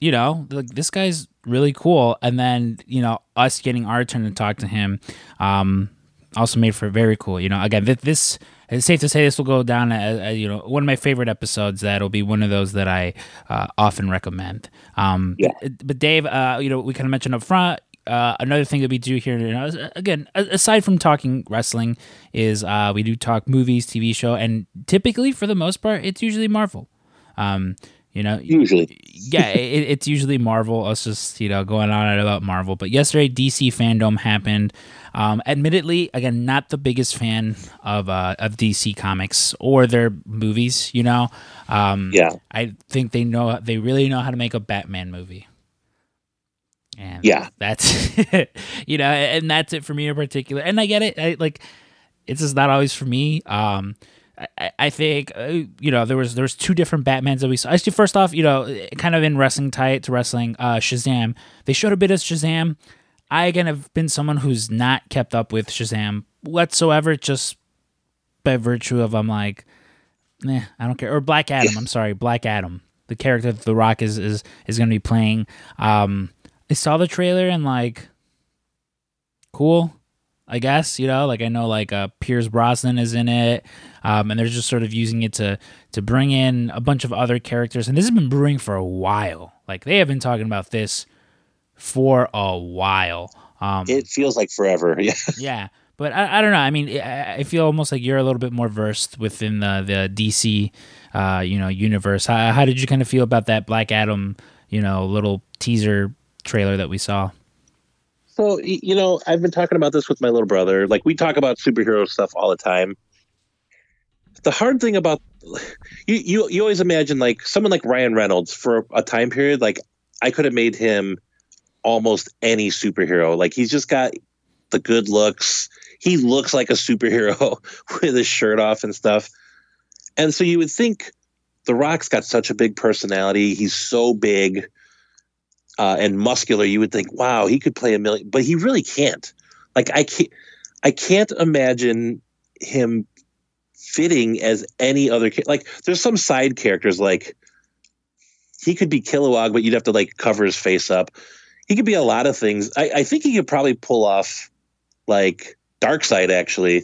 you know, like this guy's really cool. And then you know, us getting our turn to talk to him, um, also made for very cool. You know, again, this it's safe to say this will go down as, as, you know one of my favorite episodes. That'll be one of those that I uh, often recommend. Um, yeah. But, Dave, uh, you know, we kind of mentioned up front. Uh, another thing that we do here, you know, again, aside from talking wrestling, is uh, we do talk movies, TV show, and typically, for the most part, it's usually Marvel. Um, you know, usually, yeah, it, it's usually Marvel. Us just you know going on about Marvel. But yesterday, DC fandom happened. Um, admittedly, again, not the biggest fan of uh, of DC comics or their movies. You know, um, yeah, I think they know they really know how to make a Batman movie. And yeah, that's you know, and that's it for me in particular. And I get it. I like it's just not always for me. Um, I, I think uh, you know there was there was two different Batmans that we saw. Actually, first off, you know, kind of in wrestling tight to wrestling, uh, Shazam. They showed a bit of Shazam. I again have been someone who's not kept up with Shazam whatsoever, just by virtue of I'm like, nah, I don't care. Or Black Adam. I'm sorry, Black Adam, the character that The Rock is is is going to be playing. Um, I saw the trailer and like, cool. I guess you know, like I know, like uh, Pierce Brosnan is in it, um, and they're just sort of using it to to bring in a bunch of other characters. And this has been brewing for a while. Like they have been talking about this for a while. Um, it feels like forever. Yeah. yeah. But I, I don't know. I mean, I feel almost like you're a little bit more versed within the the DC, uh, you know, universe. How, how did you kind of feel about that Black Adam, you know, little teaser trailer that we saw? So you know, I've been talking about this with my little brother. Like we talk about superhero stuff all the time. The hard thing about you, you, you always imagine like someone like Ryan Reynolds for a time period. Like I could have made him almost any superhero. Like he's just got the good looks. He looks like a superhero with his shirt off and stuff. And so you would think The Rock's got such a big personality. He's so big uh, and muscular, you would think, wow, he could play a million, but he really can't. Like I can't, I can't imagine him fitting as any other. Like there's some side characters like he could be Kilowog, but you'd have to like cover his face up. He could be a lot of things. I, I think he could probably pull off like Darkseid actually.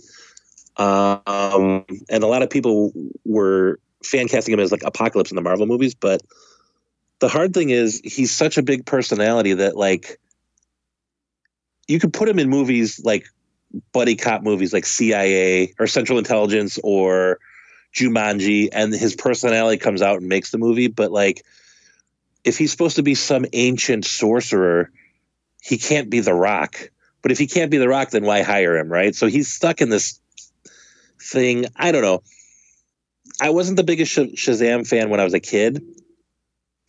Um, and a lot of people were fan casting him as like Apocalypse in the Marvel movies, but the hard thing is he's such a big personality that like you could put him in movies like buddy cop movies like CIA or Central Intelligence or Jumanji and his personality comes out and makes the movie but like if he's supposed to be some ancient sorcerer he can't be the rock. But if he can't be the rock then why hire him right? So he's stuck in this thing. I don't know. I wasn't the biggest Shazam fan when I was a kid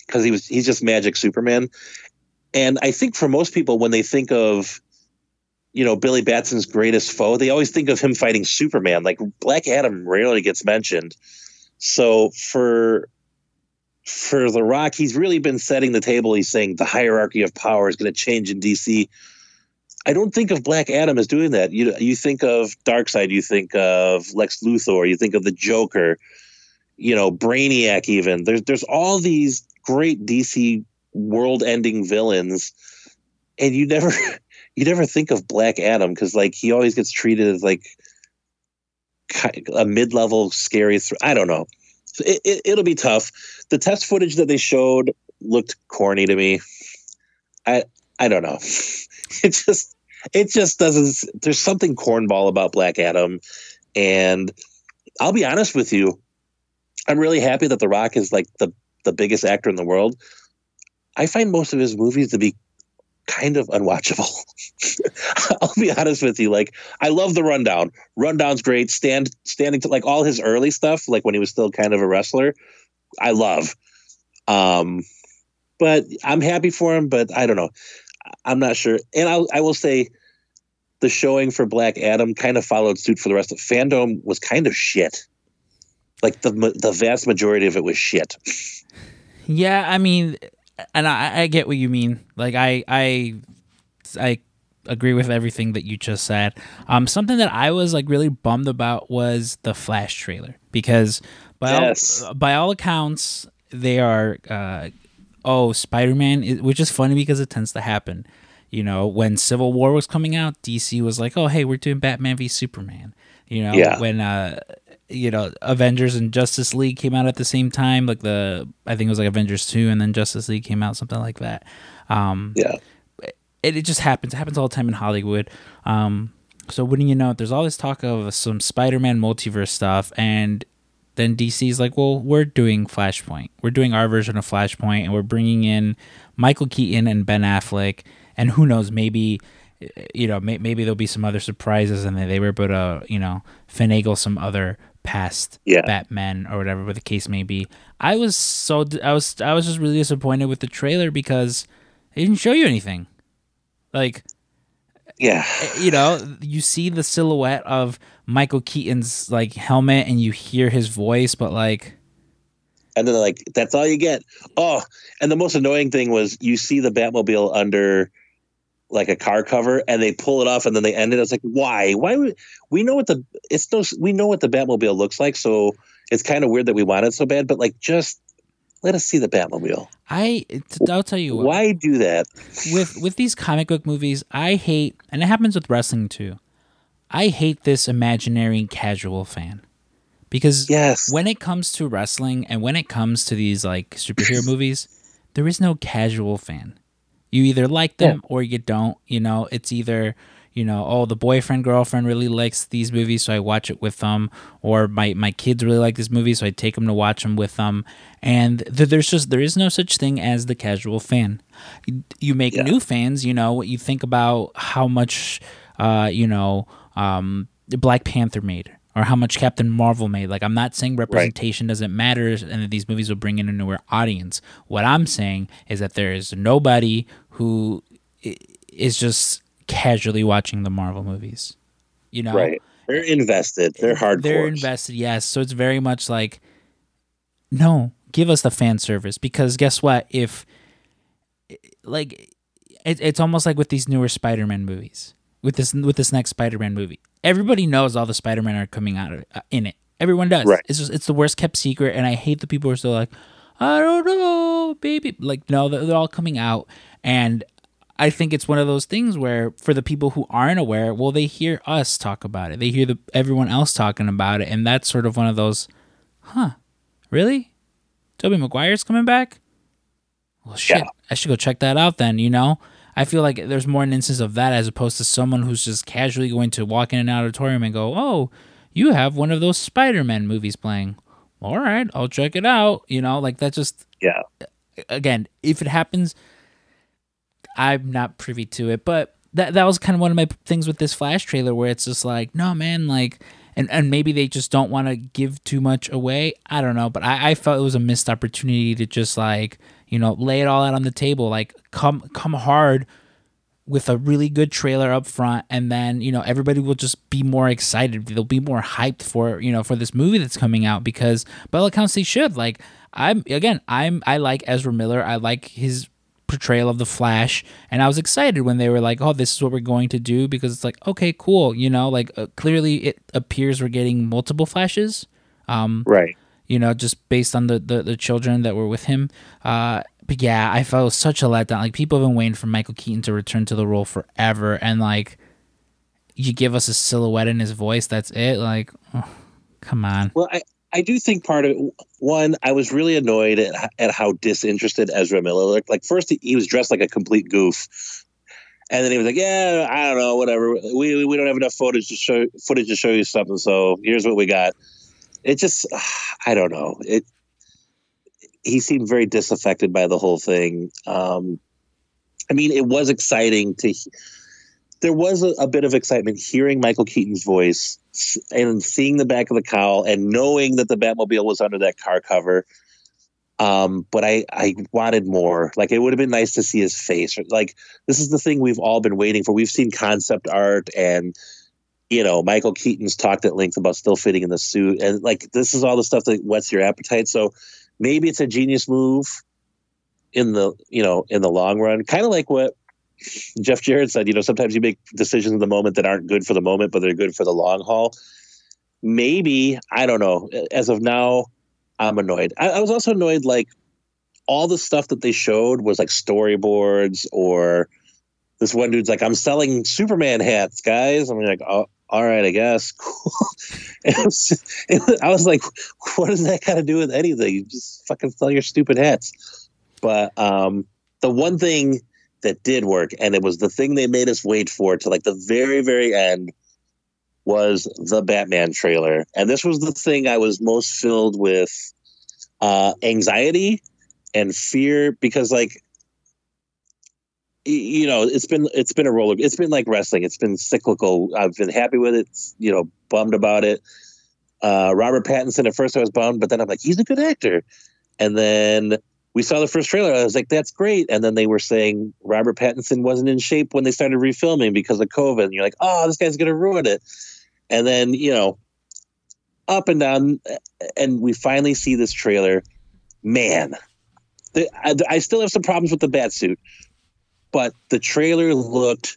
because he was he's just magic Superman. And I think for most people, when they think of you know Billy Batson's greatest foe, they always think of him fighting Superman. Like Black Adam rarely gets mentioned. So for for The Rock, he's really been setting the table. He's saying the hierarchy of power is going to change in DC. I don't think of Black Adam as doing that. You you think of Darkseid, you think of Lex Luthor, you think of the Joker, you know, Brainiac. Even there's there's all these great DC world-ending villains, and you never you never think of Black Adam because like he always gets treated as like a mid-level scary. Th- I don't know. It, it, it'll be tough. The test footage that they showed looked corny to me. I I don't know. It just it just doesn't. There's something cornball about Black Adam, and I'll be honest with you. I'm really happy that The Rock is like the the biggest actor in the world. I find most of his movies to be kind of unwatchable. I'll be honest with you. Like, I love the rundown. Rundown's great. Stand standing to like all his early stuff, like when he was still kind of a wrestler. I love. Um, but I'm happy for him. But I don't know. I'm not sure. And I I will say, the showing for Black Adam kind of followed suit for the rest of fandom was kind of shit. Like the the vast majority of it was shit. Yeah, I mean, and I, I get what you mean. Like I I I agree with everything that you just said. Um, something that I was like really bummed about was the Flash trailer because by Yes. all, by all accounts they are uh, oh Spider Man, which is funny because it tends to happen. You know, when Civil War was coming out, DC was like, oh hey, we're doing Batman v Superman. You know, Yeah. when uh, you know Avengers and Justice League came out at the same time, like the I think it was like Avengers two, and then Justice League came out, something like that. Um, Yeah. it, it just happens. It happens all the time in Hollywood. Um, so wouldn't you know it, there's all this talk of some Spider-Man multiverse stuff, and then DC's like, well, we're doing Flashpoint. We're doing our version of Flashpoint, and we're bringing in Michael Keaton and Ben Affleck, and who knows, maybe you know, may, maybe there'll be some other surprises, and they, they were able to, you know, finagle some other past Yeah. Batman or whatever the case may be. I was so I was I was just really disappointed with the trailer because it didn't show you anything. Like Yeah. Eh, you know, you see the silhouette of Michael Keaton's like helmet and you hear his voice, but like And then like that's all you get. Oh, and the most annoying thing was you see the Batmobile under like a car cover and they pull it off and then they end it. It's like why? Why would we know what the it's no we know what the Batmobile looks like, so it's kind of weird that we want it so bad, but like just let us see the Batmobile. I I'll tell you what, Why do that? with with these comic book movies, I hate, and it happens with wrestling too. I hate this imaginary casual fan because Yes. when it comes to wrestling and when it comes to these like superhero movies, there is no casual fan. You either like them or you don't. You know, it's either you know, oh, the boyfriend girlfriend really likes these movies, so I watch it with them, or my my kids really like this movie, so I take them to watch them with them. And th- there's just there is no such thing as the casual fan. You, you make Yeah. new fans. You know, What you think about how much, uh, you know, um, Black Panther made. Or how much Captain Marvel made. Like, I'm not saying representation doesn't matter and that these movies will bring in a newer audience. What I'm saying is that there is nobody who is just casually watching the Marvel movies. You know, Right. They're invested. They're hardcore. they're invested, yes. So it's very much like, no, give us the fan service because guess what? If like, it, it's almost like with these newer Spider-Man movies, with this with this next Spider-Man movie, everybody knows all the Spider-Man are coming out of, uh, in it. Everyone does. Right. It's just it's the worst kept secret, and I hate the people who are still like, I don't know, baby. Like, no, they're, they're all coming out, and I think it's one of those things where for the people who aren't aware, well, they hear us talk about it. They hear the everyone else talking about it, and that's sort of one of those, huh? Really? Tobey Maguire's coming back? Well, shit. Yeah. I should go check that out then. You know, I feel like there's more an instance of that as opposed to someone who's just casually going to walk in an auditorium and go, "Oh, you have one of those Spider-Man movies playing." All right, I'll check it out. You know, like that just yeah. again, if it happens, I'm not privy to it. But that that was kind of one of my things with this Flash trailer, where it's just like, no, man, like, and and maybe they just don't want to give too much away. I don't know, but I, I felt it was a missed opportunity to just like, you know, lay it all out on the table, like come come hard with a really good trailer up front and then you know everybody will just be more excited. They'll be more hyped for you know for this movie that's coming out because by all accounts they should. Like i'm again i'm i like ezra miller. I like his portrayal of the Flash, and I was excited when they were like, "Oh, this is what we're going to do," because it's like, okay, cool, you know, like uh, clearly it appears we're getting multiple Flashes, um, Right. You know, just based on the the, the children that were with him. Uh, but yeah, I felt such a letdown. Like people have been waiting for Michael Keaton to return to the role forever, and like you give us a silhouette in his voice, that's it. Like, oh, come on. Well, I, I do think part of it, one, I was really annoyed at, at how disinterested Ezra Miller looked. Like, first, he, he was dressed like a complete goof. And then he was like, "Yeah, I don't know, whatever. We we don't have enough footage to show footage to show you something. So here's what we got." It just, I don't know. It. He seemed very disaffected by the whole thing. Um, I mean, it was exciting to. There was a, a bit of excitement hearing Michael Keaton's voice and seeing the back of the cowl and knowing that the Batmobile was under that car cover. Um, but I, I wanted more. Like it would have been nice to see his face. Like this is the thing we've all been waiting for. We've seen concept art and you know, Michael Keaton's talked at length about still fitting in the suit. And like this is all the stuff that whets your appetite. So maybe it's a genius move in the you know, in the long run. Kind of like what Jeff Jarrett said, you know, sometimes you make decisions in the moment that aren't good for the moment, but they're good for the long haul. Maybe, I don't know. As of now, I'm annoyed. I, I was also annoyed, like, all the stuff that they showed was like storyboards or this one dude's like, I'm selling Superman hats, guys. I'm like, oh, all right, I guess. Cool. it was, it was, I was like, what does that got to do with anything? You just fucking sell your stupid hats. But um, the one thing that did work, and it was the thing they made us wait for to like the very, very end, was the Batman trailer. And this was the thing I was most filled with uh, anxiety and fear because, like, you know, it's been it's been a roller. It's been like wrestling. It's been cyclical. I've been happy with it. You know, bummed about it. Uh, Robert Pattinson. At first, I was bummed, but then I'm like, he's a good actor. And then we saw the first trailer. I was like, that's great. And then they were saying Robert Pattinson wasn't in shape when they started refilming because of COVID. And you're like, oh, this guy's going to ruin it. And then, you know, up and down. And we finally see this trailer. Man, the, I, I still have some problems with the bat suit, but the trailer looked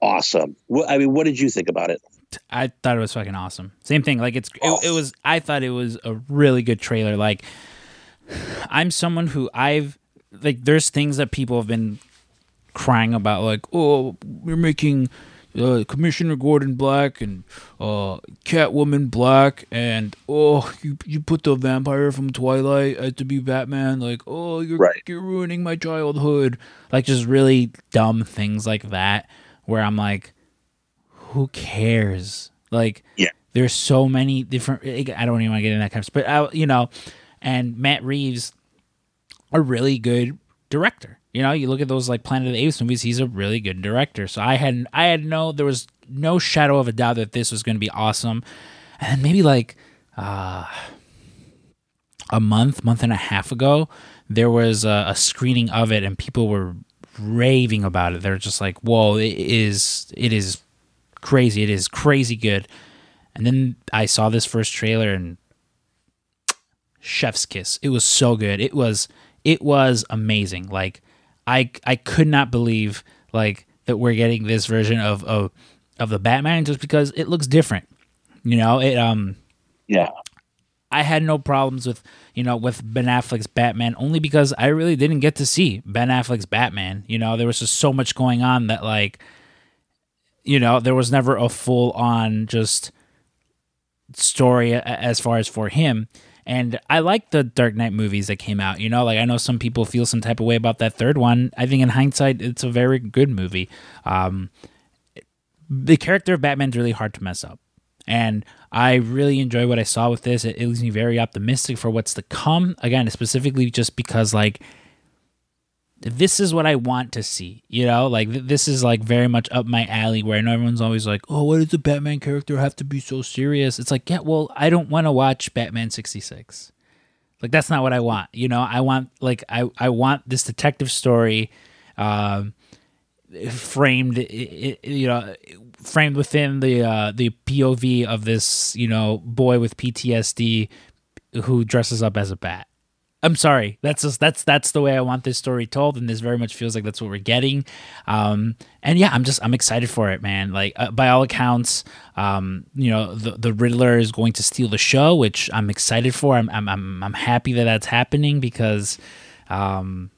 awesome. What, I mean, what did you think about it? I thought it was fucking awesome. Same thing. Like it's it, oh. it was. I thought it was a really good trailer. Like I'm someone who I've like. There's things that people have been crying about, like oh, we're making uh, Commissioner Gordon black and uh, Catwoman black, and oh, you you put the vampire from Twilight as to be Batman. Like oh, you're Right. you're ruining my childhood. Like just really dumb things like that, where I'm like who cares? Like, Yeah. there's so many different. I don't even want to get in that kind of, but I, you know, and Matt Reeves, a really good director. You know, you look at those like Planet of the Apes movies; he's a really good director. So I had, I had no, there was no shadow of a doubt that this was going to be awesome. And maybe like uh, a month, month and a half ago, there was a, a screening of it, and people were raving about it. They're just like, "Whoa, it is, it is crazy. It is crazy good." And then I saw this first trailer and chef's kiss. It was so good. It was it was amazing. Like I I could not believe like that we're getting this version of of of the Batman just because it looks different. You know, it um Yeah. I had no problems with you know with Ben Affleck's Batman only because I really didn't get to see Ben Affleck's Batman. You know, there was just so much going on that like you know there was never a full on just story as far as for him. And I like the Dark Knight movies that came out. You know, like I know some people feel some type of way about that third one. I think in hindsight, it's a very good movie. Um, the character of Batman's really hard to mess up. And I really enjoy what I saw with this. It, it leaves me very optimistic for what's to come. Again, specifically just because like this is what I want to see. You know, like th- this is like very much up my alley. Where I know everyone's always like, "Oh, why does the Batman character have to be so serious?" It's like, yeah, well, I don't want to watch Batman sixty six. Like that's not what I want. You know, I want like I I want this detective story. Um, framed you know framed within the uh the POV of this you know boy with PTSD who dresses up as a bat I'm sorry. That's just, that's that's the way I want this story told, and this very much feels like that's what we're getting. Um, and yeah, I'm just I'm excited for it, man. Like uh, by all accounts, um, you know, the the Riddler is going to steal the show, which I'm excited for. I'm I'm I'm, I'm happy that that's happening because, um,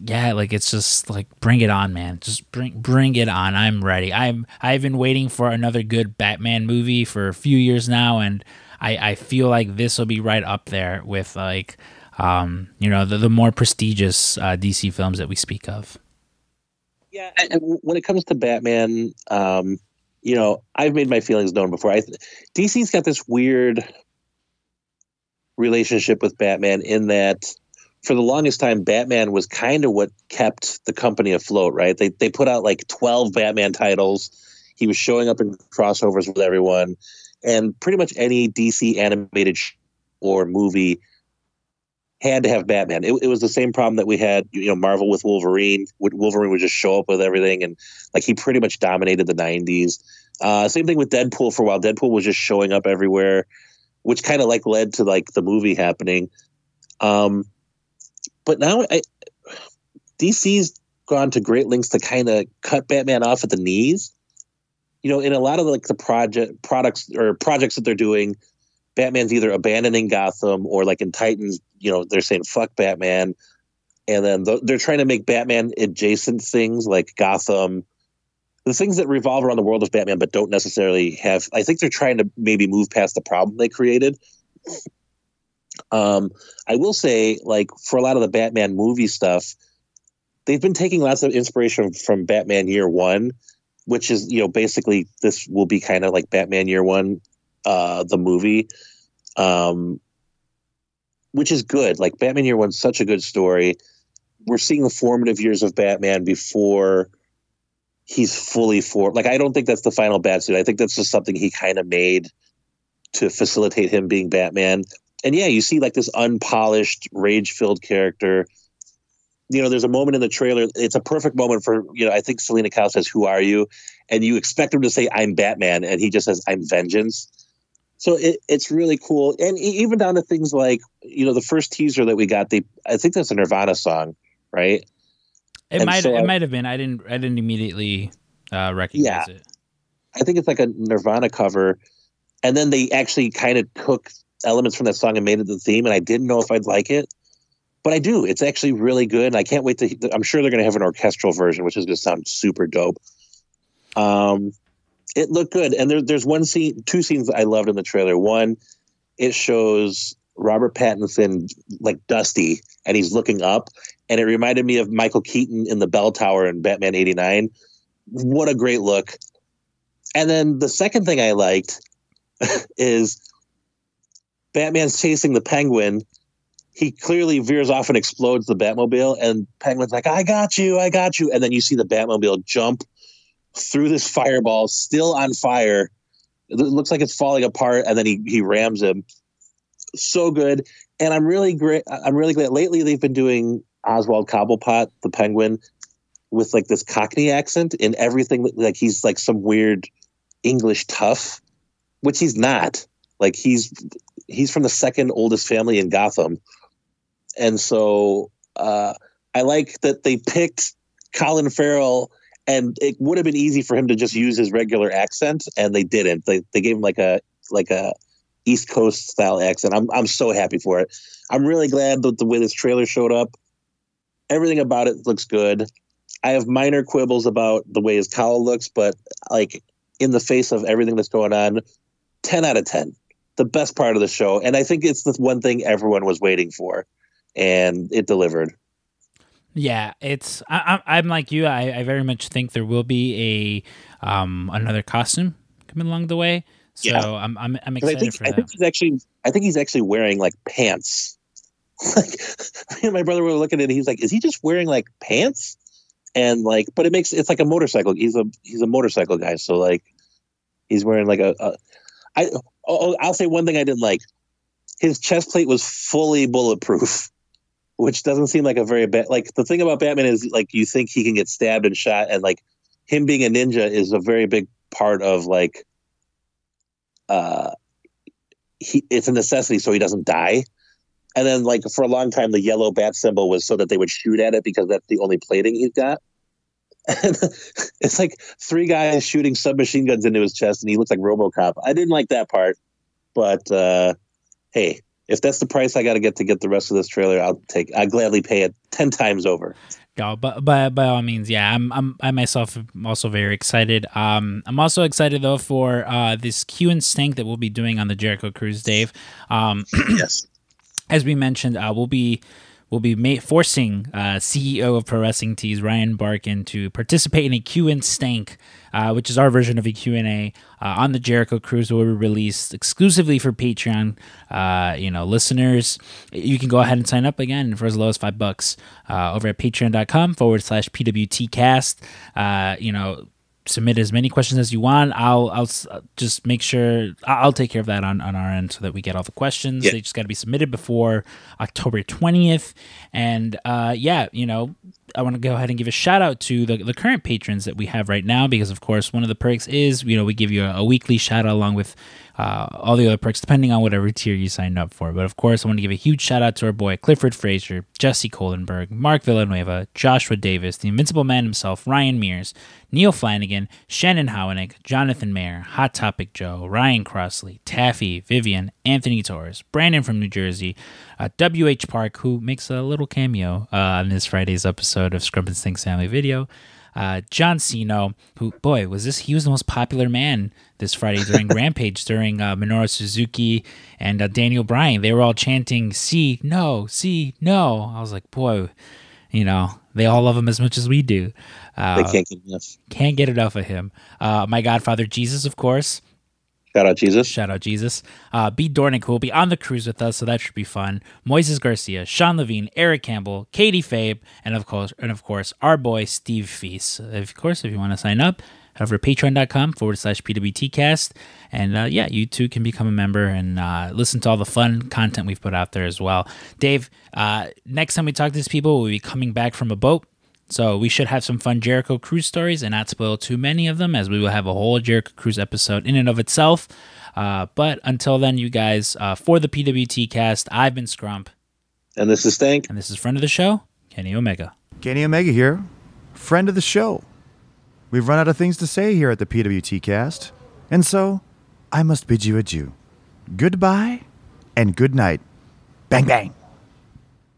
yeah, like it's just like bring it on, man. Just bring bring it on. I'm ready. I'm I've been waiting for another good Batman movie for a few years now, and I I feel like this will be right up there with like um, you know, the, the more prestigious uh, DC films that we speak of. Yeah, and when it comes to Batman, um, you know, I've made my feelings known before. I DC's got this weird relationship with Batman in that for the longest time, Batman was kind of what kept the company afloat, right? They they put out like twelve Batman titles. He was showing up in crossovers with everyone, and pretty much any DC animated or movie had to have Batman. It, it was the same problem that we had, you know, Marvel with Wolverine. Wolverine would just show up with everything, and like he pretty much dominated the '90s. Uh, same thing with Deadpool for a while. Deadpool was just showing up everywhere, which kind of like led to like the movie happening. Um, but now I, DC's gone to great lengths to kind of cut Batman off at the knees. You know, in a lot of like the project products or projects that they're doing, Batman's either abandoning Gotham or like in Titans, you know, they're saying fuck Batman. And then they're trying to make Batman adjacent things like Gotham, the things that revolve around the world of Batman, but don't necessarily have. I think they're trying to maybe move past the problem they created. Um, I will say, like for a lot of the Batman movie stuff, they've been taking lots of inspiration from Batman Year One, which is you know basically this will be kind of like Batman Year One uh, the movie, um, which is good. Like Batman Year One's such a good story. We're seeing the formative years of Batman before he's fully for. Like I don't think that's the final bat suit. I think that's just something he kind of made to facilitate him being Batman. And yeah, you see like this unpolished, rage-filled character you know, there's a moment in the trailer. It's a perfect moment for, you know, I think Selina Kyle says, Who are you? And you expect him to say, I'm Batman. And he just says, I'm vengeance. So it, it's really cool, and even down to things like you know the first teaser that we got. They I think that's a Nirvana song, right? It and might so, it might have been. I didn't I didn't immediately uh, recognize yeah, it. I think it's like a Nirvana cover, and then they actually kind of took elements from that song and made it the theme. And I didn't know if I'd like it, but I do. It's actually really good, and I can't wait to. I'm sure they're going to have an orchestral version, which is going to sound super dope. Um, it looked good. And there, there's one scene, two scenes I loved in the trailer. One, it shows Robert Pattinson like dusty, and he's looking up, and it reminded me of Michael Keaton in the bell tower in Batman '89. What a great look! And then the second thing I liked is Batman's chasing the Penguin. He clearly veers off and explodes the Batmobile, and Penguin's like, "I got you, I got you," and then you see the Batmobile jump through this fireball, still on fire. It looks like it's falling apart, and then he he rams him. So good, and I'm really great. I'm really glad. Lately, they've been doing Oswald Cobblepot, the Penguin, with like this Cockney accent in everything. Like he's like some weird English tough, which he's not. Like he's he's from the second oldest family in Gotham, and so uh, I like that they picked Colin Farrell and it would have been easy for him to just use his regular accent, and they didn't. They they gave him like a like a East Coast style accent. I'm I'm so happy for it. I'm really glad that the way this trailer showed up. Everything about it looks good. I have minor quibbles about the way his cowl looks, but like in the face of everything that's going on, ten out of ten. The best part of the show, and I think it's the one thing everyone was waiting for, and it delivered. Yeah, it's I, am like you. I, I very much think there will be a um another costume coming along the way. So yeah. I'm I'm I'm excited I think, for that. I think he's actually I think he's actually wearing like pants. like my brother were looking at it. He's like, is he just wearing like pants? And like, but it makes it's like a motorcycle. He's a he's a motorcycle guy. So like, he's wearing like a. a I oh, I'll say one thing I didn't like. His chest plate was fully bulletproof which doesn't seem like a very bad. Like the thing about Batman is like you think he can get stabbed and shot, and like him being a ninja is a very big part of like uh he it's a necessity so he doesn't die And then, like for a long time, the yellow bat symbol was so that they would shoot at it because that's the only plating he's got. And it's like three guys shooting submachine guns into his chest, and he looks like RoboCop. I didn't like that part, but uh, hey, if that's the price I got to get to get the rest of this trailer, I'll take. I gladly pay it ten times over. Yeah, but by by all means, yeah, I'm I'm I myself am also very excited. Um, I'm also excited though for uh this Q and Stank that we'll be doing on the Jericho Cruise, Dave. Um, yes, as we mentioned, uh, we'll be will be ma- forcing uh, CEO of Pro Wrestling Tees Ryan Barkan to participate in a Q and Stank, uh, which is our version of a Q&A uh, on the Jericho Cruise will be released exclusively for Patreon. Uh, you know, listeners, you can go ahead and sign up again for as low as five bucks uh, over at patreon.com forward slash PWTcast. You know, submit as many questions as you want. I'll I'll just make sure I'll take care of that on, on our end so that we get all the questions. Yeah. They just got to be submitted before October twentieth. And uh, yeah, you know, I want to go ahead and give a shout out to the, the current patrons that we have right now because of course one of the perks is you know we give you a, a weekly shout out along with uh, all the other perks, depending on whatever tier you signed up for. But of course, I want to give a huge shout out to our boy Clifford Fraser, Jesse Kohlenberg, Mark Villanueva, Joshua Davis, the Invincible Man himself, Ryan Mears, Neil Flanagan, Shannon Howanick, Jonathan Mayer, Hot Topic Joe, Ryan Crossley, Taffy, Vivian, Anthony Torres, Brandon from New Jersey, uh, W.H. Park, who makes a little cameo uh, on this Friday's episode of Scrump and Stinks Family Video. Uh, John Cena, who boy was this? He was the most popular man this Friday during Rampage during uh, Minoru Suzuki and uh, Daniel Bryan. They were all chanting "See no, see no." I was like, boy, you know, they all love him as much as we do. Uh, they can't get enough. Can't get enough of him. Uh, my Godfather Jesus, of course. Shout out Jesus. Shout out Jesus. Uh, B. Dornick, who will be on the cruise with us, so that should be fun. Moises Garcia, Sean Levine, Eric Campbell, Katie Fabe, and of course, and of course, our boy Steve Feast. Of course, if you want to sign up, head over to patreon.com forward slash PWTcast. And uh, yeah, you too can become a member and uh, listen to all the fun content we've put out there as well. Dave, uh, next time we talk to these people, we'll be coming back from a boat. So we should have some fun Jericho Cruise stories and not spoil too many of them, as we will have a whole Jericho Cruise episode in and of itself. Uh, but until then, you guys, uh, for the PWT cast, I've been Scrump. And this is Stank. And this is friend of the show, Kenny Omega. Kenny Omega here, friend of the show. We've run out of things to say here at the PWT cast, and so I must bid you adieu. Goodbye and good night. Bang, bang.